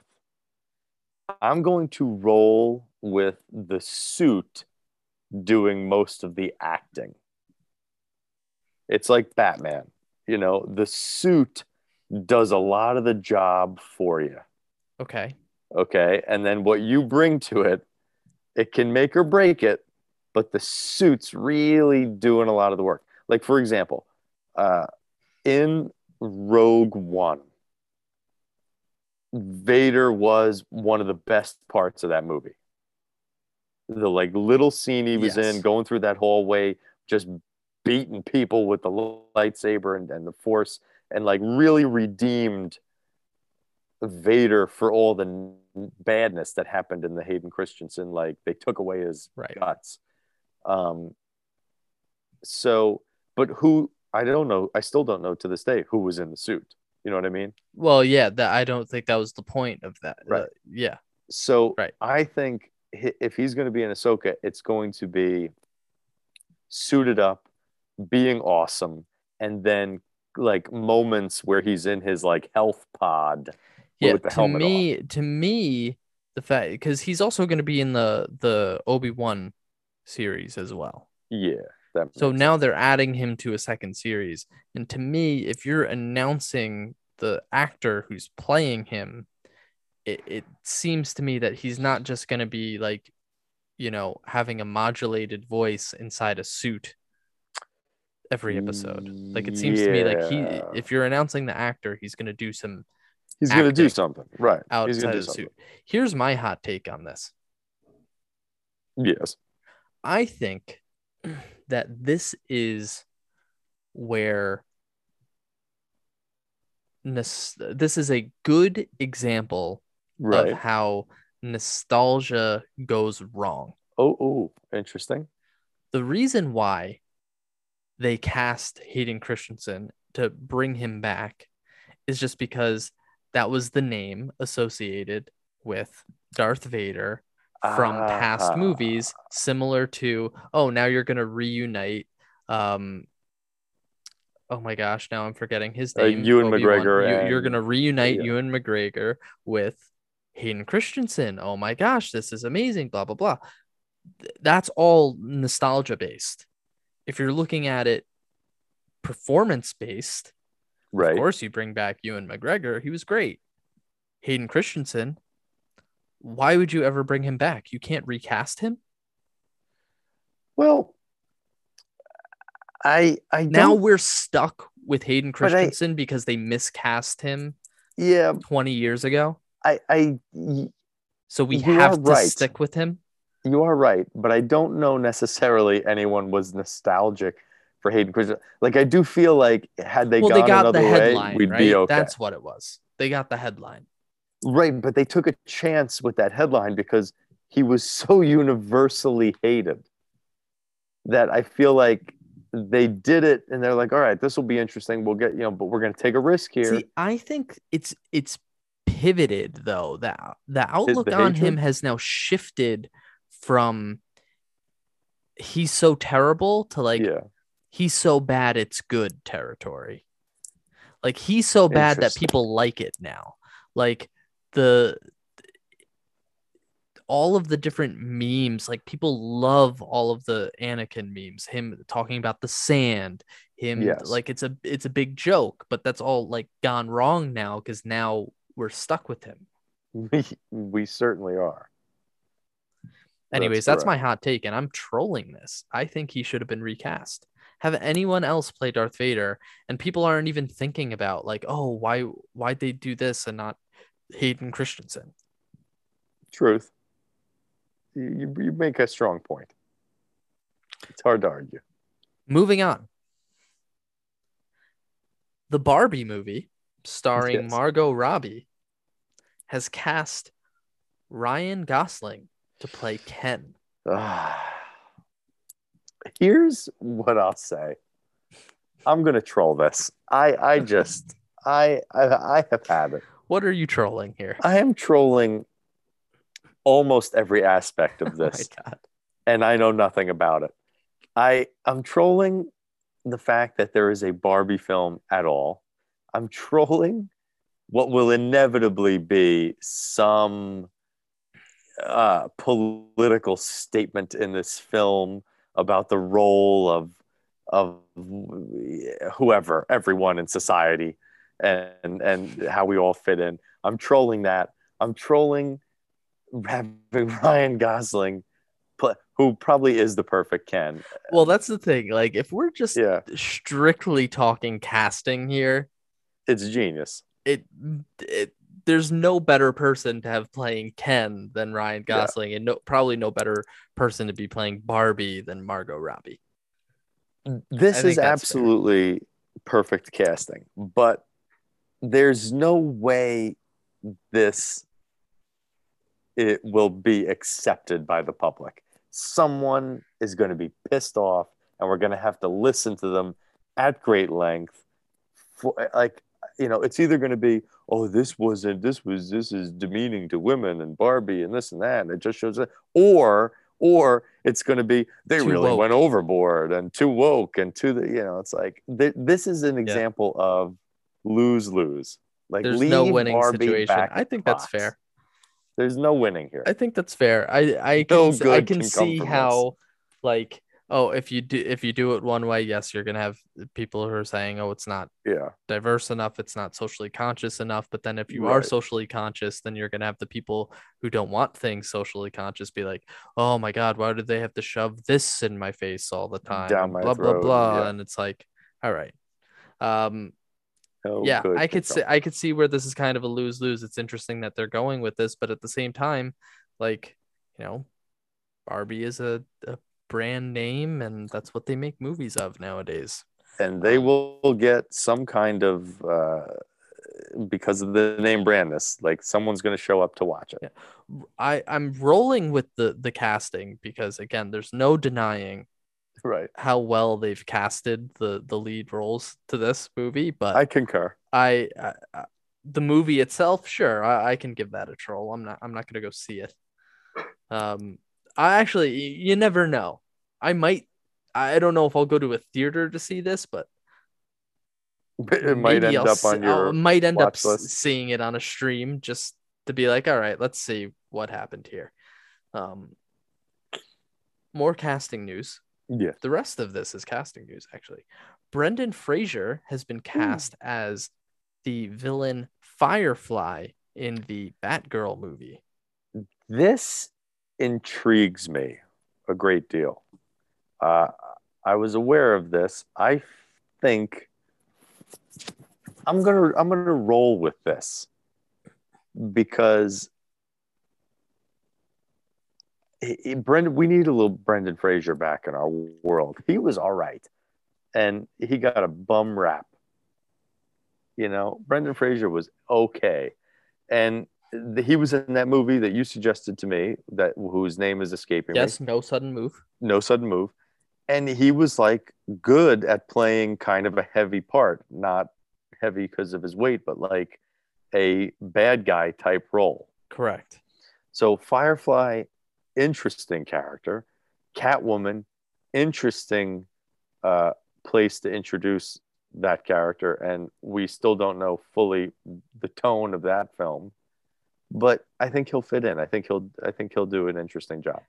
I'm going to roll with the suit doing most of the acting. It's like Batman, you know, the suit does a lot of the job for you.
Okay.
Okay. And then what you bring to it, it can make or break it, but the suit's really doing a lot of the work. Like, for example, uh, in Rogue One, Vader was one of the best parts of that movie. The like little scene he was
Yes.
in, going through that hallway, just beating people with the lightsaber and, and the force, and like really redeemed Vader for all the badness that happened in the Hayden Christensen. Like they took away his
Right.
guts. Um, so, but who I don't know. I still don't know to this day who was in the suit. You know what I mean?
Well, yeah, that I don't think that was the point of that.
Right.
Uh, yeah.
So
Right.
I think if he's going to be in Ahsoka, it's going to be suited up, being awesome, and then like moments where he's in his like health pod.
Yeah.
with the
to me, to me, the fact because he's also going to be in the the Obi Wan series as well.
Yeah.
So now
sense.
they're adding him to a second series. And to me, if you're announcing the actor who's playing him, it, it seems to me that he's not just going to be like, you know, having a modulated voice inside a suit every episode. Like it seems to me like he if you're announcing the actor, he's going to do some
he's going to do something, right? he's going to
of
do
the
something.
suit. Here's my hot take on this.
Yes.
I think that this is where nos- this is a good example
Right.
of how nostalgia goes wrong.
Oh, oh, interesting.
The reason why they cast Hayden Christensen to bring him back is just because that was the name associated with Darth Vader from past
Ah.
movies similar to oh now you're going to reunite um oh my gosh, now I'm forgetting his
Uh,
name.
Ewan
Obi-Wan.
McGregor
You, you're gonna reunite
yeah.
Ewan McGregor with Hayden Christensen. Oh my gosh, this is amazing. Blah blah blah. Th- That's all nostalgia based. If you're looking at it performance based,
Right.
of course you bring back Ewan McGregor. He was great. Hayden Christensen. Why would you ever bring him back? You can't recast him.
Well, I I
Now we're stuck with Hayden
But I-
Christensen because they miscast him
yeah
20 years ago.
I I.
So we have to
right.
stick with him.
You are right, but I don't know necessarily anyone was nostalgic for Hayden Christensen. Like I do feel like had they
well,
gone
they got the
another way, we'd
right?
be okay.
That's what it was. They got the headline.
Right, but they took a chance with that headline because he was so universally hated that I feel like they did it and they're like, all right, this will be interesting. We'll get, you know, but we're going to take a risk here.
See, I think it's it's pivoted though. That the outlook
the
on him has now shifted from he's so terrible to like
yeah.
he's so bad it's good territory. Like he's so bad that people like it now. Like the all of the different memes, like people love all of the Anakin memes, him talking about the sand, him
Yes.
like it's a it's a big joke, but that's all like gone wrong now because now we're stuck with him.
We, we certainly are.
Anyways, that's,
correct.
my hot take, and I'm trolling this. I think he should have been recast. Have anyone else play Darth Vader, and people aren't even thinking about like, oh, why why'd they do this and not Hayden Christensen?
Truth. You, you, you make a strong point. It's hard to argue.
Moving on. The Barbie movie, starring
Yes.
Margot Robbie, has cast Ryan Gosling to play Ken.
Here's what I'll say. I'm gonna troll this. I I just I I, I have had it.
What are you trolling here?
I am trolling almost every aspect of
Oh my
this,
God.
and I know nothing about it. I I'm trolling the fact that there is a Barbie film at all. I'm trolling what will inevitably be some uh, political statement in this film about the role of of whoever, everyone in society, and and how we all fit in. I'm trolling that. I'm trolling having Ryan Gosling, who probably is the perfect Ken.
Well, that's the thing. Like, if we're just
Yeah,
strictly talking casting here,
it's genius.
it, it there's no better person to have playing Ken than Ryan
Yeah.
Gosling, and no probably no better person to be playing Barbie than Margot Robbie.
This
I
is
that's fair.
absolutely perfect casting, but there's no way this it will be accepted by the public. Someone is going to be pissed off, and we're going to have to listen to them at great length. For, like, you know, it's either going to be, oh, this wasn't, this was, this is demeaning to women and Barbie and this and that, and it just shows that, or, or it's going to be they
Too
really
woke.
went overboard and too woke and too the, you know, it's like th- this is an example of lose lose. Like,
There's no
leave
winning
Barbie
situation. I think that's
box.
fair.
There's no winning here.
I think that's fair. I I can
No
s- I can
can
see how like oh if you do if you do it one way, yes, you're gonna have people who are saying oh it's not
yeah,
diverse enough, it's not socially conscious enough. But then if you are socially conscious, then you're gonna have the people who don't want things socially conscious be like, oh my god, why did they have to shove this in my face all the time?
Down my
blah blah
throat,
blah.
yeah.
And it's like, all right. Um
no
yeah,
good
I could see I could see where this is kind of a lose lose. It's interesting that they're going with this, but at the same time, like you know, Barbie is a, a brand name, and that's what they make movies of nowadays.
and they will get some kind of uh, because of the name brandness. Like someone's going to show up to watch it.
I I'm rolling with the the casting because again, there's no denying
Right.
how well they've casted the the lead roles to this movie, but
I concur.
I, I, I the movie itself, sure, I, I can give that a troll. I'm not I'm not gonna go see it. Um, I actually you never know. I might. I don't know if I'll go to a theater to see this, but
It might end
I'll
up on your
I'll- might end up
list.
seeing it on a stream just to be like, all right, let's see what happened here. Um, more casting news.
yeah.
The rest of this is casting news, actually. Brendan Fraser has been cast as the villain Firefly in the Batgirl movie.
This intrigues me a great deal. Uh, I was aware of this. I think I'm gonna I'm gonna roll with this because Brendan, we need a little Brendan Fraser back in our world. He was all right, and he got a bum rap. You know, Brendan Fraser was okay, and he was in that movie that you suggested to me that whose name is escaping me.
Yes, no sudden move.
No sudden move, and he was like good at playing kind of a heavy part, not heavy because of his weight, but like a bad guy type role.
Correct.
So Firefly, interesting character. Catwoman, interesting uh, place to introduce that character, and we still don't know fully the tone of that film. But I think he'll fit in. I think he'll. I think he'll do an interesting job.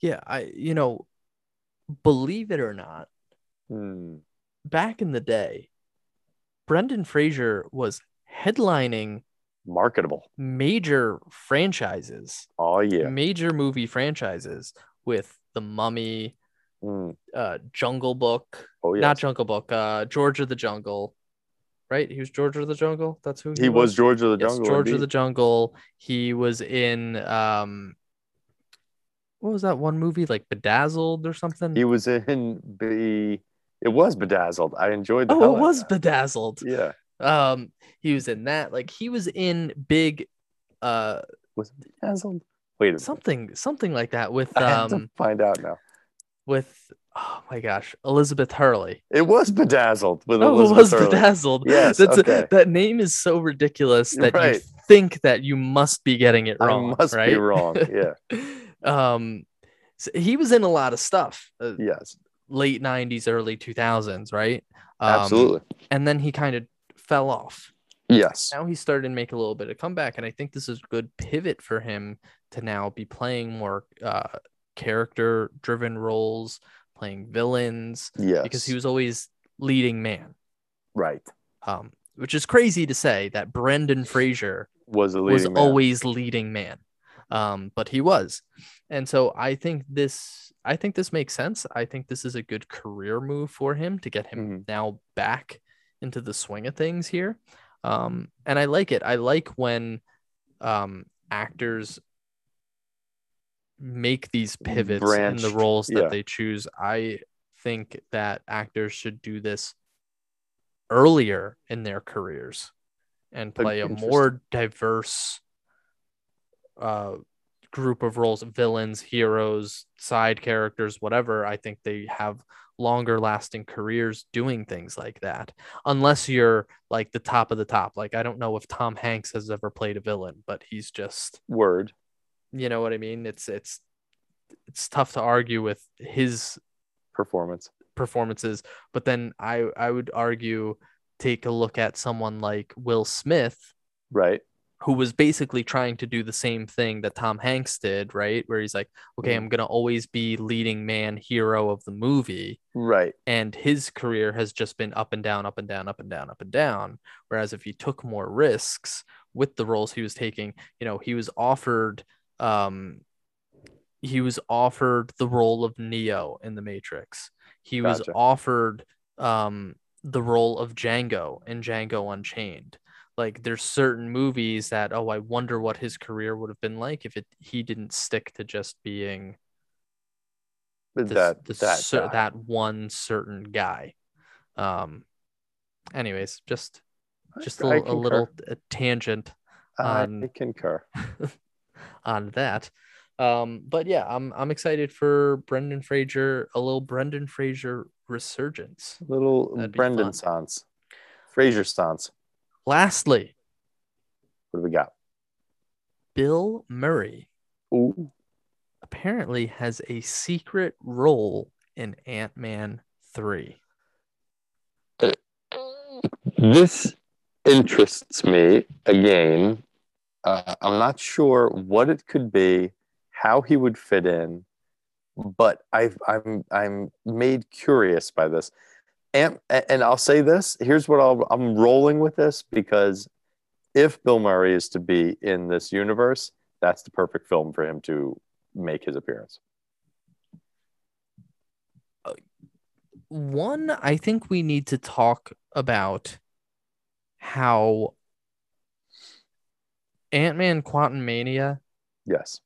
Yeah, I you know, believe it or not,
Hmm.
back in the day, Brendan Fraser was headlining
Marketable.
major franchises,
Oh yeah.
major movie franchises with The Mummy,
Hmm.
uh, Jungle Book,
Oh yeah.
not Jungle Book, uh, George of the Jungle, right? He was George of the Jungle. That's who
he was George of the
Yes,
Jungle.
George of the. Jungle. He was in um, what was that one movie like Bedazzled or something?
He was in the. It was bedazzled. I enjoyed the.
oh, it was. Bedazzled.
Yeah.
Um, he was in that. Like he was in big, uh,
Was bedazzled? Wait a minute.
something something like that with
I have to
um
find out now.
with oh my gosh Elizabeth Hurley.
It was bedazzled with
Oh,
Elizabeth
it was
Hurley.
bedazzled.
Yes,
That's
okay.
that name is so ridiculous that you think that you must be getting it wrong.
I must
right?
be wrong. Yeah.
um, so he was in a lot of stuff. Uh,
yes.
late 90s early 2000s right um,
Absolutely.
and then he kind of fell off
Yes.
now he started to make a little bit of comeback and i think this is a good pivot for him to now be playing more uh, character driven roles playing villains
Yes.
because he was always leading man
right.
um, which is crazy to say that brendan fraser
Was a
was
man.
always leading man um but he was and so i think this i think this makes sense i think this is a good career move for him to get him
Mhm.
now back into the swing of things here um and i like it i like when um actors make these pivots in the roles that
yeah.
they choose i think that actors should do this earlier in their careers and play a more diverse uh group of roles villains heroes side characters whatever i think they have longer lasting careers doing things like that unless you're like the top of the top like i don't know if tom hanks has ever played a villain but he's just
Word.
You know what i mean it's it's it's tough to argue with his
Performance.
performances but then i i would argue take a look at someone like will smith
Right.
who was basically trying to do the same thing that Tom Hanks did, right? Where he's like, okay,
Mhm.
I'm going to always be leading man hero of the movie.
Right.
And his career has just been up and down, up and down, up and down, up and down. Whereas if he took more risks with the roles he was taking, you know, he was offered, um, he was offered the role of Neo in the Matrix. He was offered, um, the role of Django in Django Unchained. Like there's certain movies that oh i wonder what his career would have been like if it he didn't stick to just being this,
that
this
that
cer- that one certain guy. Um anyways just just a, little- a little tangent
I
on-
concur.
on that um but yeah i'm i'm excited for brendan fraser a little brendan fraser resurgence
Little
That'd
Brendan stance. Fraser stance.
lastly
What do we got?
bill murray
Ooh.
apparently has a secret role in Ant Man 3.
this interests me again. Uh, I'm not sure what it could be, how he would fit in, but I've, I'm I'm made curious by this. And, and I'll say this. Here's what I'll, I'm rolling with this because if Bill Murray is to be in this universe, that's the perfect film for him to make his appearance.
One, I think we need to talk about how Ant Man Quantumania.
Yes.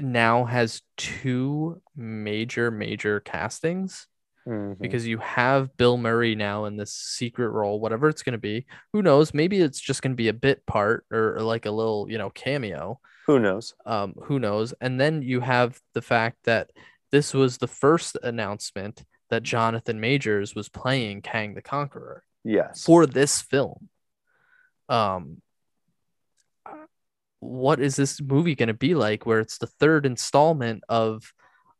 now has two major, major castings
Mhm.
because you have Bill Murray now in this secret role, whatever it's going to be. Who knows? Maybe it's just going to be a bit part or, or like a little, you know, cameo.
Who knows?
Um, who knows? And then you have the fact that this was the first announcement that Jonathan Majors was playing Kang the Conqueror
Yes.
for this film. Um, what is this movie going to be like? Where it's the third installment of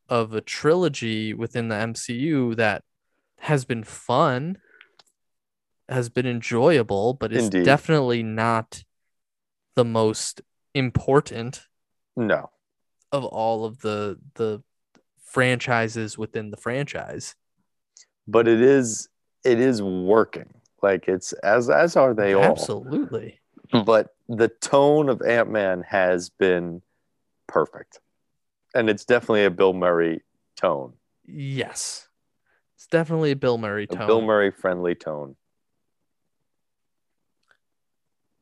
of a trilogy within the MCU that has been fun, has been enjoyable, but is
Indeed.
definitely not the most important
no.
of all of the the franchises within the franchise.
But it is it is working. Like it's as as are they all.
Absolutely. Hmm.
But the tone of Ant Man has been perfect. And it's definitely a Bill Murray tone.
Yes. It's definitely a Bill Murray
A
tone.
Bill Murray friendly tone.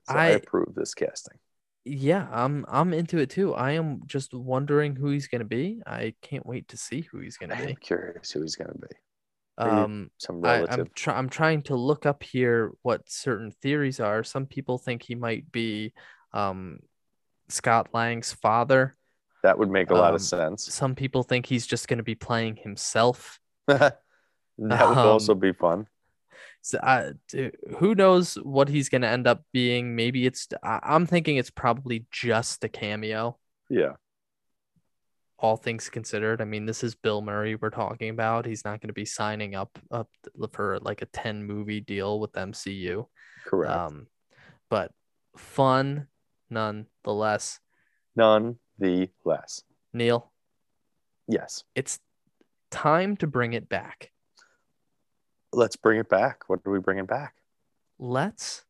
So I,
I-
approve this casting.
yeah, I'm I'm into it too. I am just wondering who he's gonna be. I can't wait to see who he's gonna
I
be.
curious who he's going to be.
Um,
Some
I,
relative.
I'm try- I'm trying to look up here what certain theories are. Some people think he might be um Scott Lang's father.
that would make a lot
um,
of sense.
Some people think he's just gonna be playing himself.
that would
um,
also be fun.
So I, who knows what he's gonna end up being? Maybe it's. I, I'm thinking it's probably just a cameo.
Yeah.
All things considered. I mean, this is Bill Murray we're talking about. He's not going to be signing up up for like a 10 movie deal with MCU.
Correct.
Um, but fun nonetheless.
None the less.
Neil,
Yes.
it's time to bring it back.
Let's bring it back. What are we bringing back?
Let's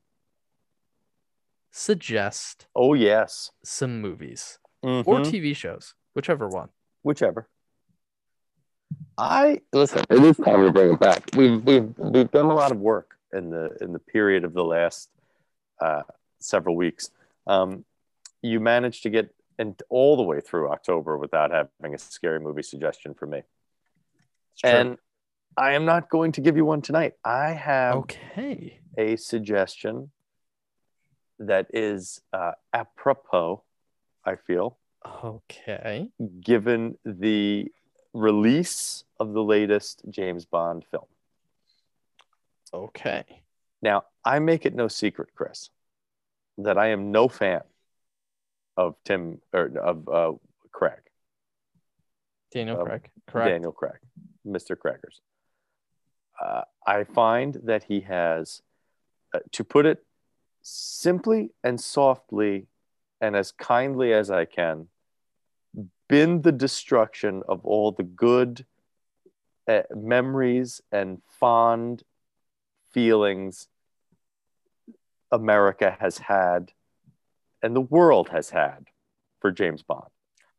suggest
Oh, yes.
some movies or
Mhm.
TV shows, whichever one.
whichever. I listen. It is time to bring it back. We've we've we've done a lot of work in the in the period of the last uh, several weeks. Um, you managed to get and all the way through October without having a scary movie suggestion for me, and I am not going to give you one tonight. I have
okay.
a suggestion that is uh, apropos. I feel
Okay.
given the release of the latest James Bond film.
Okay.
Now, I make it no secret, Chris, that I am no fan of Tim or of uh, Craig,
Daniel
Um,
Craig. Correct.
Daniel Craig, Mr. Craigers. Uh, I find that he has, uh, to put it simply and softly and as kindly as I can, been the destruction of all the good uh, memories and fond feelings America has had and the world has had for James Bond.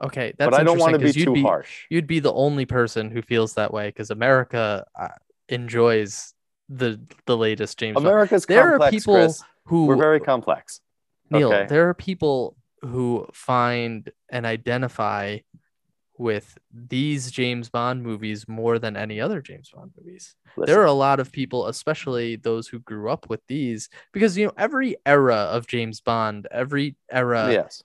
Okay, that's
but I don't want to be too
you'd
harsh.
You'd be the only person who feels that way because America uh, enjoys the the latest James Bond.
America's
There are people
Chris.
Who
We're very complex.
Neil,
okay.
there are people who find and identify with these James Bond movies more than any other James Bond movies.
Listen,
There are a lot of people, especially those who grew up with these, because you know every era of James Bond, every era
yes.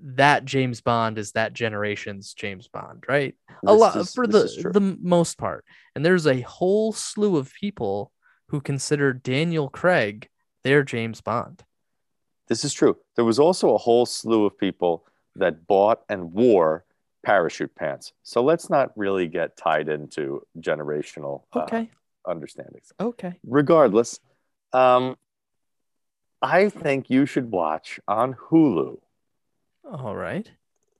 that James Bond is that generation's James Bond, right? a lot
is-
for the the most part. And there's a whole slew of people who consider Daniel Craig their James Bond.
This is true. There was also a whole slew of people that bought and wore parachute pants. So let's not really get tied into generational uh,
Okay.
understandings.
Okay.
Regardless, Um, I think you should watch on Hulu
All right.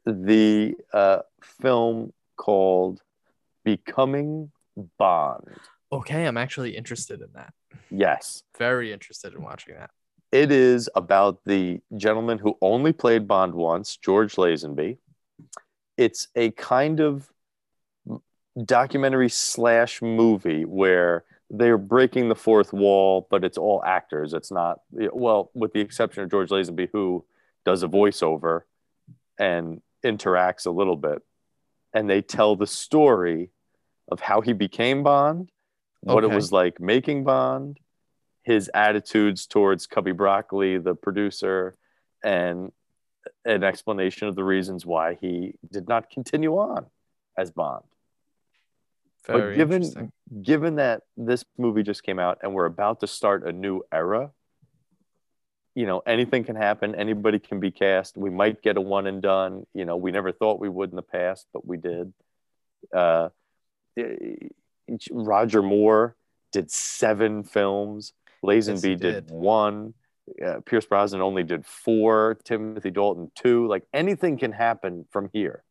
the uh, film called Becoming Bond.
Okay, I'm actually interested in that.
Yes,
Very interested in watching that.
It is about the gentleman who only played Bond once, George Lazenby. It's a kind of documentary slash movie where they're breaking the fourth wall, but it's all actors. It's not, well, with the exception of George Lazenby, who does a voiceover and interacts a little bit. And they tell the story of how he became Bond, what it was like making Bond, his attitudes towards Cubby Broccoli, the producer, and an explanation of the reasons why he did not continue on as Bond. But
Very
given-
interesting.
Given that this movie just came out and we're about to start a new era, you know, anything can happen. Anybody can be cast. We might get a one and done. You know, we never thought we would in the past, but we did. Uh, eh, Roger Moore did seven films. Lazenby
he
did.
did.
one. Uh, Pierce Brosnan only did four. Timothy Dalton two. Like anything can happen from here.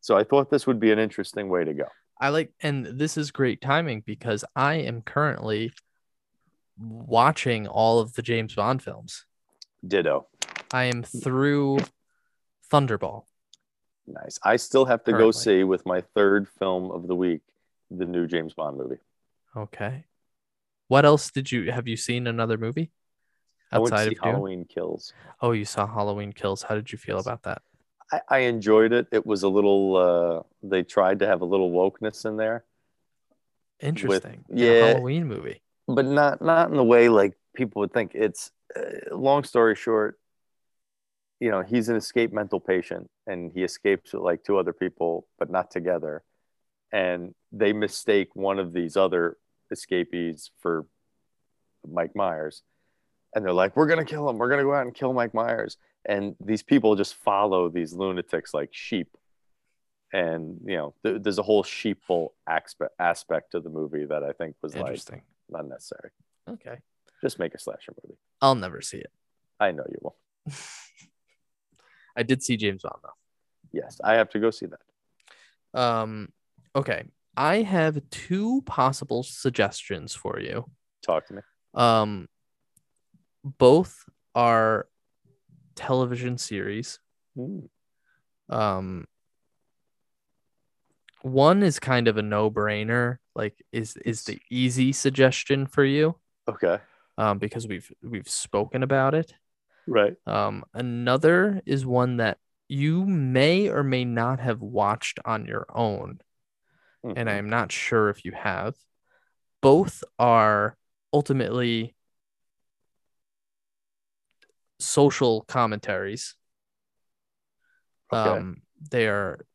So I thought this would be an interesting way to go.
I like, and this is great timing because I am currently watching all of the James Bond films.
Ditto.
I am through Thunderball.
Nice. I still have to go see with my third film of the week the new James Bond movie.
Okay. What else did you have you seen another movie
I went to
outside of Dune?
Halloween Kills.
Oh, you saw Halloween Kills. How did you feel about that?
I, I enjoyed it. It was a little. Uh, they tried to have a little wokeness in there,
Interesting. In a
yeah.
Halloween movie.
but not not in the way like people would think. It's uh, long story short. You know, he's an escape mental patient, and he escapes with like two other people, but not together. And they mistake one of these other escapees for Mike Myers. And they're like, we're going to kill him. We're going to go out and kill Mike Myers. And these people just follow these lunatics like sheep. And, you know, th- there's a whole sheeple aspect, aspect to the movie that I think was like
Interesting.
not necessary.
Okay.
Just make a slasher movie.
I'll never see it.
I know you will.
I did see James Bond though.
Yes, I have to go see that.
Um, okay. I have two possible suggestions for you.
Talk to me.
Um, both are television series.
Hmm.
Um, one is kind of a no-brainer, like is is the easy suggestion for you,
Okay.
um, because we've we've spoken about it.
Right.
Um, another is one that you may or may not have watched on your own, and
Mhm.
I'm not sure if you have. Both are ultimately social commentaries.
Okay.
Um, they are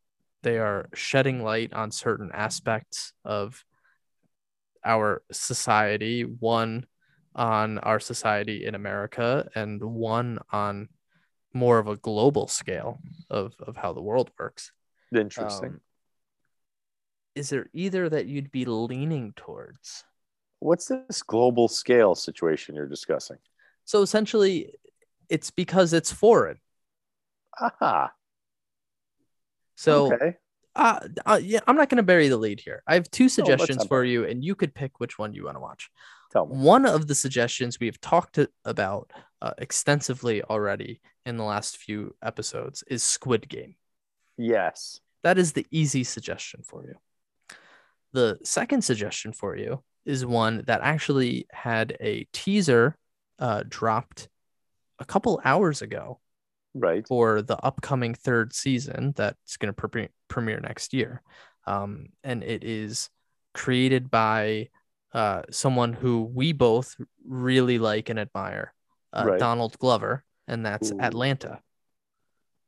they are shedding light on certain aspects of our society. One on our society in America, and one on more of a global scale of of how the world works.
Interesting.
Um, is there either that you'd be leaning towards?
What's this global scale situation you're discussing?
So essentially, it's because it's foreign.
Aha.
So,
okay.
uh, uh, yeah, I'm not going to bury the lead here. I have two suggestions
not
for you, and you could pick which one you want to watch.
Tell me.
One of the suggestions we've talked to, about uh, extensively already in the last few episodes is Squid Game.
Yes.
That is the easy suggestion for you. The second suggestion for you is one that actually had a teaser uh, dropped a couple hours ago
Right.
for the upcoming third season that's going to premiere, premiere next year. Um, and it is created by uh, someone who we both really like and admire, uh,
Right.
Donald Glover, and that's
Ooh.
Atlanta.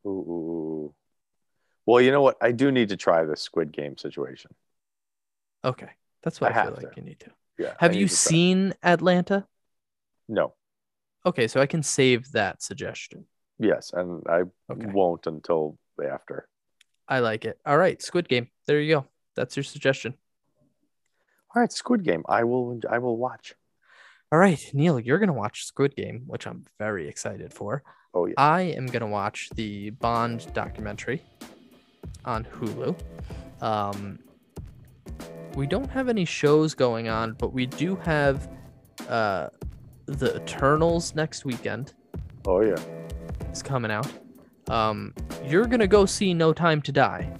Ooh. Well, you know what? I do need to try the Squid Game situation.
Okay. That's what
I
I, feel
have
like
to.
you need to.
Yeah.
Have you
to try.
seen Atlanta?
No.
Okay, so I can save that suggestion.
Yes, and I
Okay.
won't until after.
I like it. All right, Squid Game. There you go. That's your suggestion.
All right, Squid Game. I will. I will watch.
All right, Neil, you're gonna watch Squid Game, which I'm very excited for.
Oh yeah.
I am gonna watch the Bond documentary on Hulu. Um, we don't have any shows going on, but we do have uh, the Eternals next weekend
Oh yeah.
it's coming out. Um, you're gonna go see No Time to Die.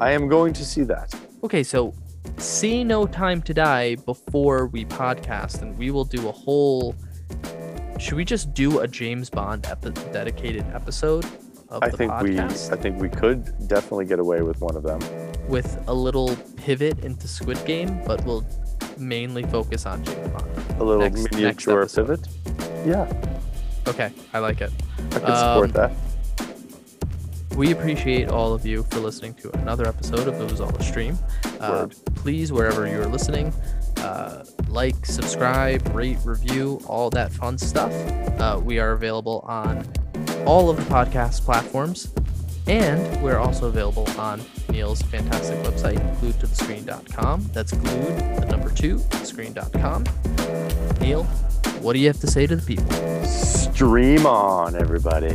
I am going to see that.
Okay, so see No Time to Die before we podcast, and we will do a whole. Should we just do a James Bond epi- dedicated episode of
I
the
think
podcast
we I think we could definitely get away with one of them.
With a little pivot into Squid Game, but we'll mainly focus on Bond.
A little
Next- next
miniature
episode.
pivot. Yeah,
Okay, I like it.
I support
Um,
that.
We appreciate all of you for listening to another episode of It Was All a Stream. Uh, please, wherever you're listening, uh, like, subscribe, rate, review, all that fun stuff. Uh, we are available on all of the podcast platforms, and we're also available on Neil's fantastic website, gluedtothescreen.com. That's glued, the number two, screen.com. Neil, what do you have to say to the people?
Stream on, everybody.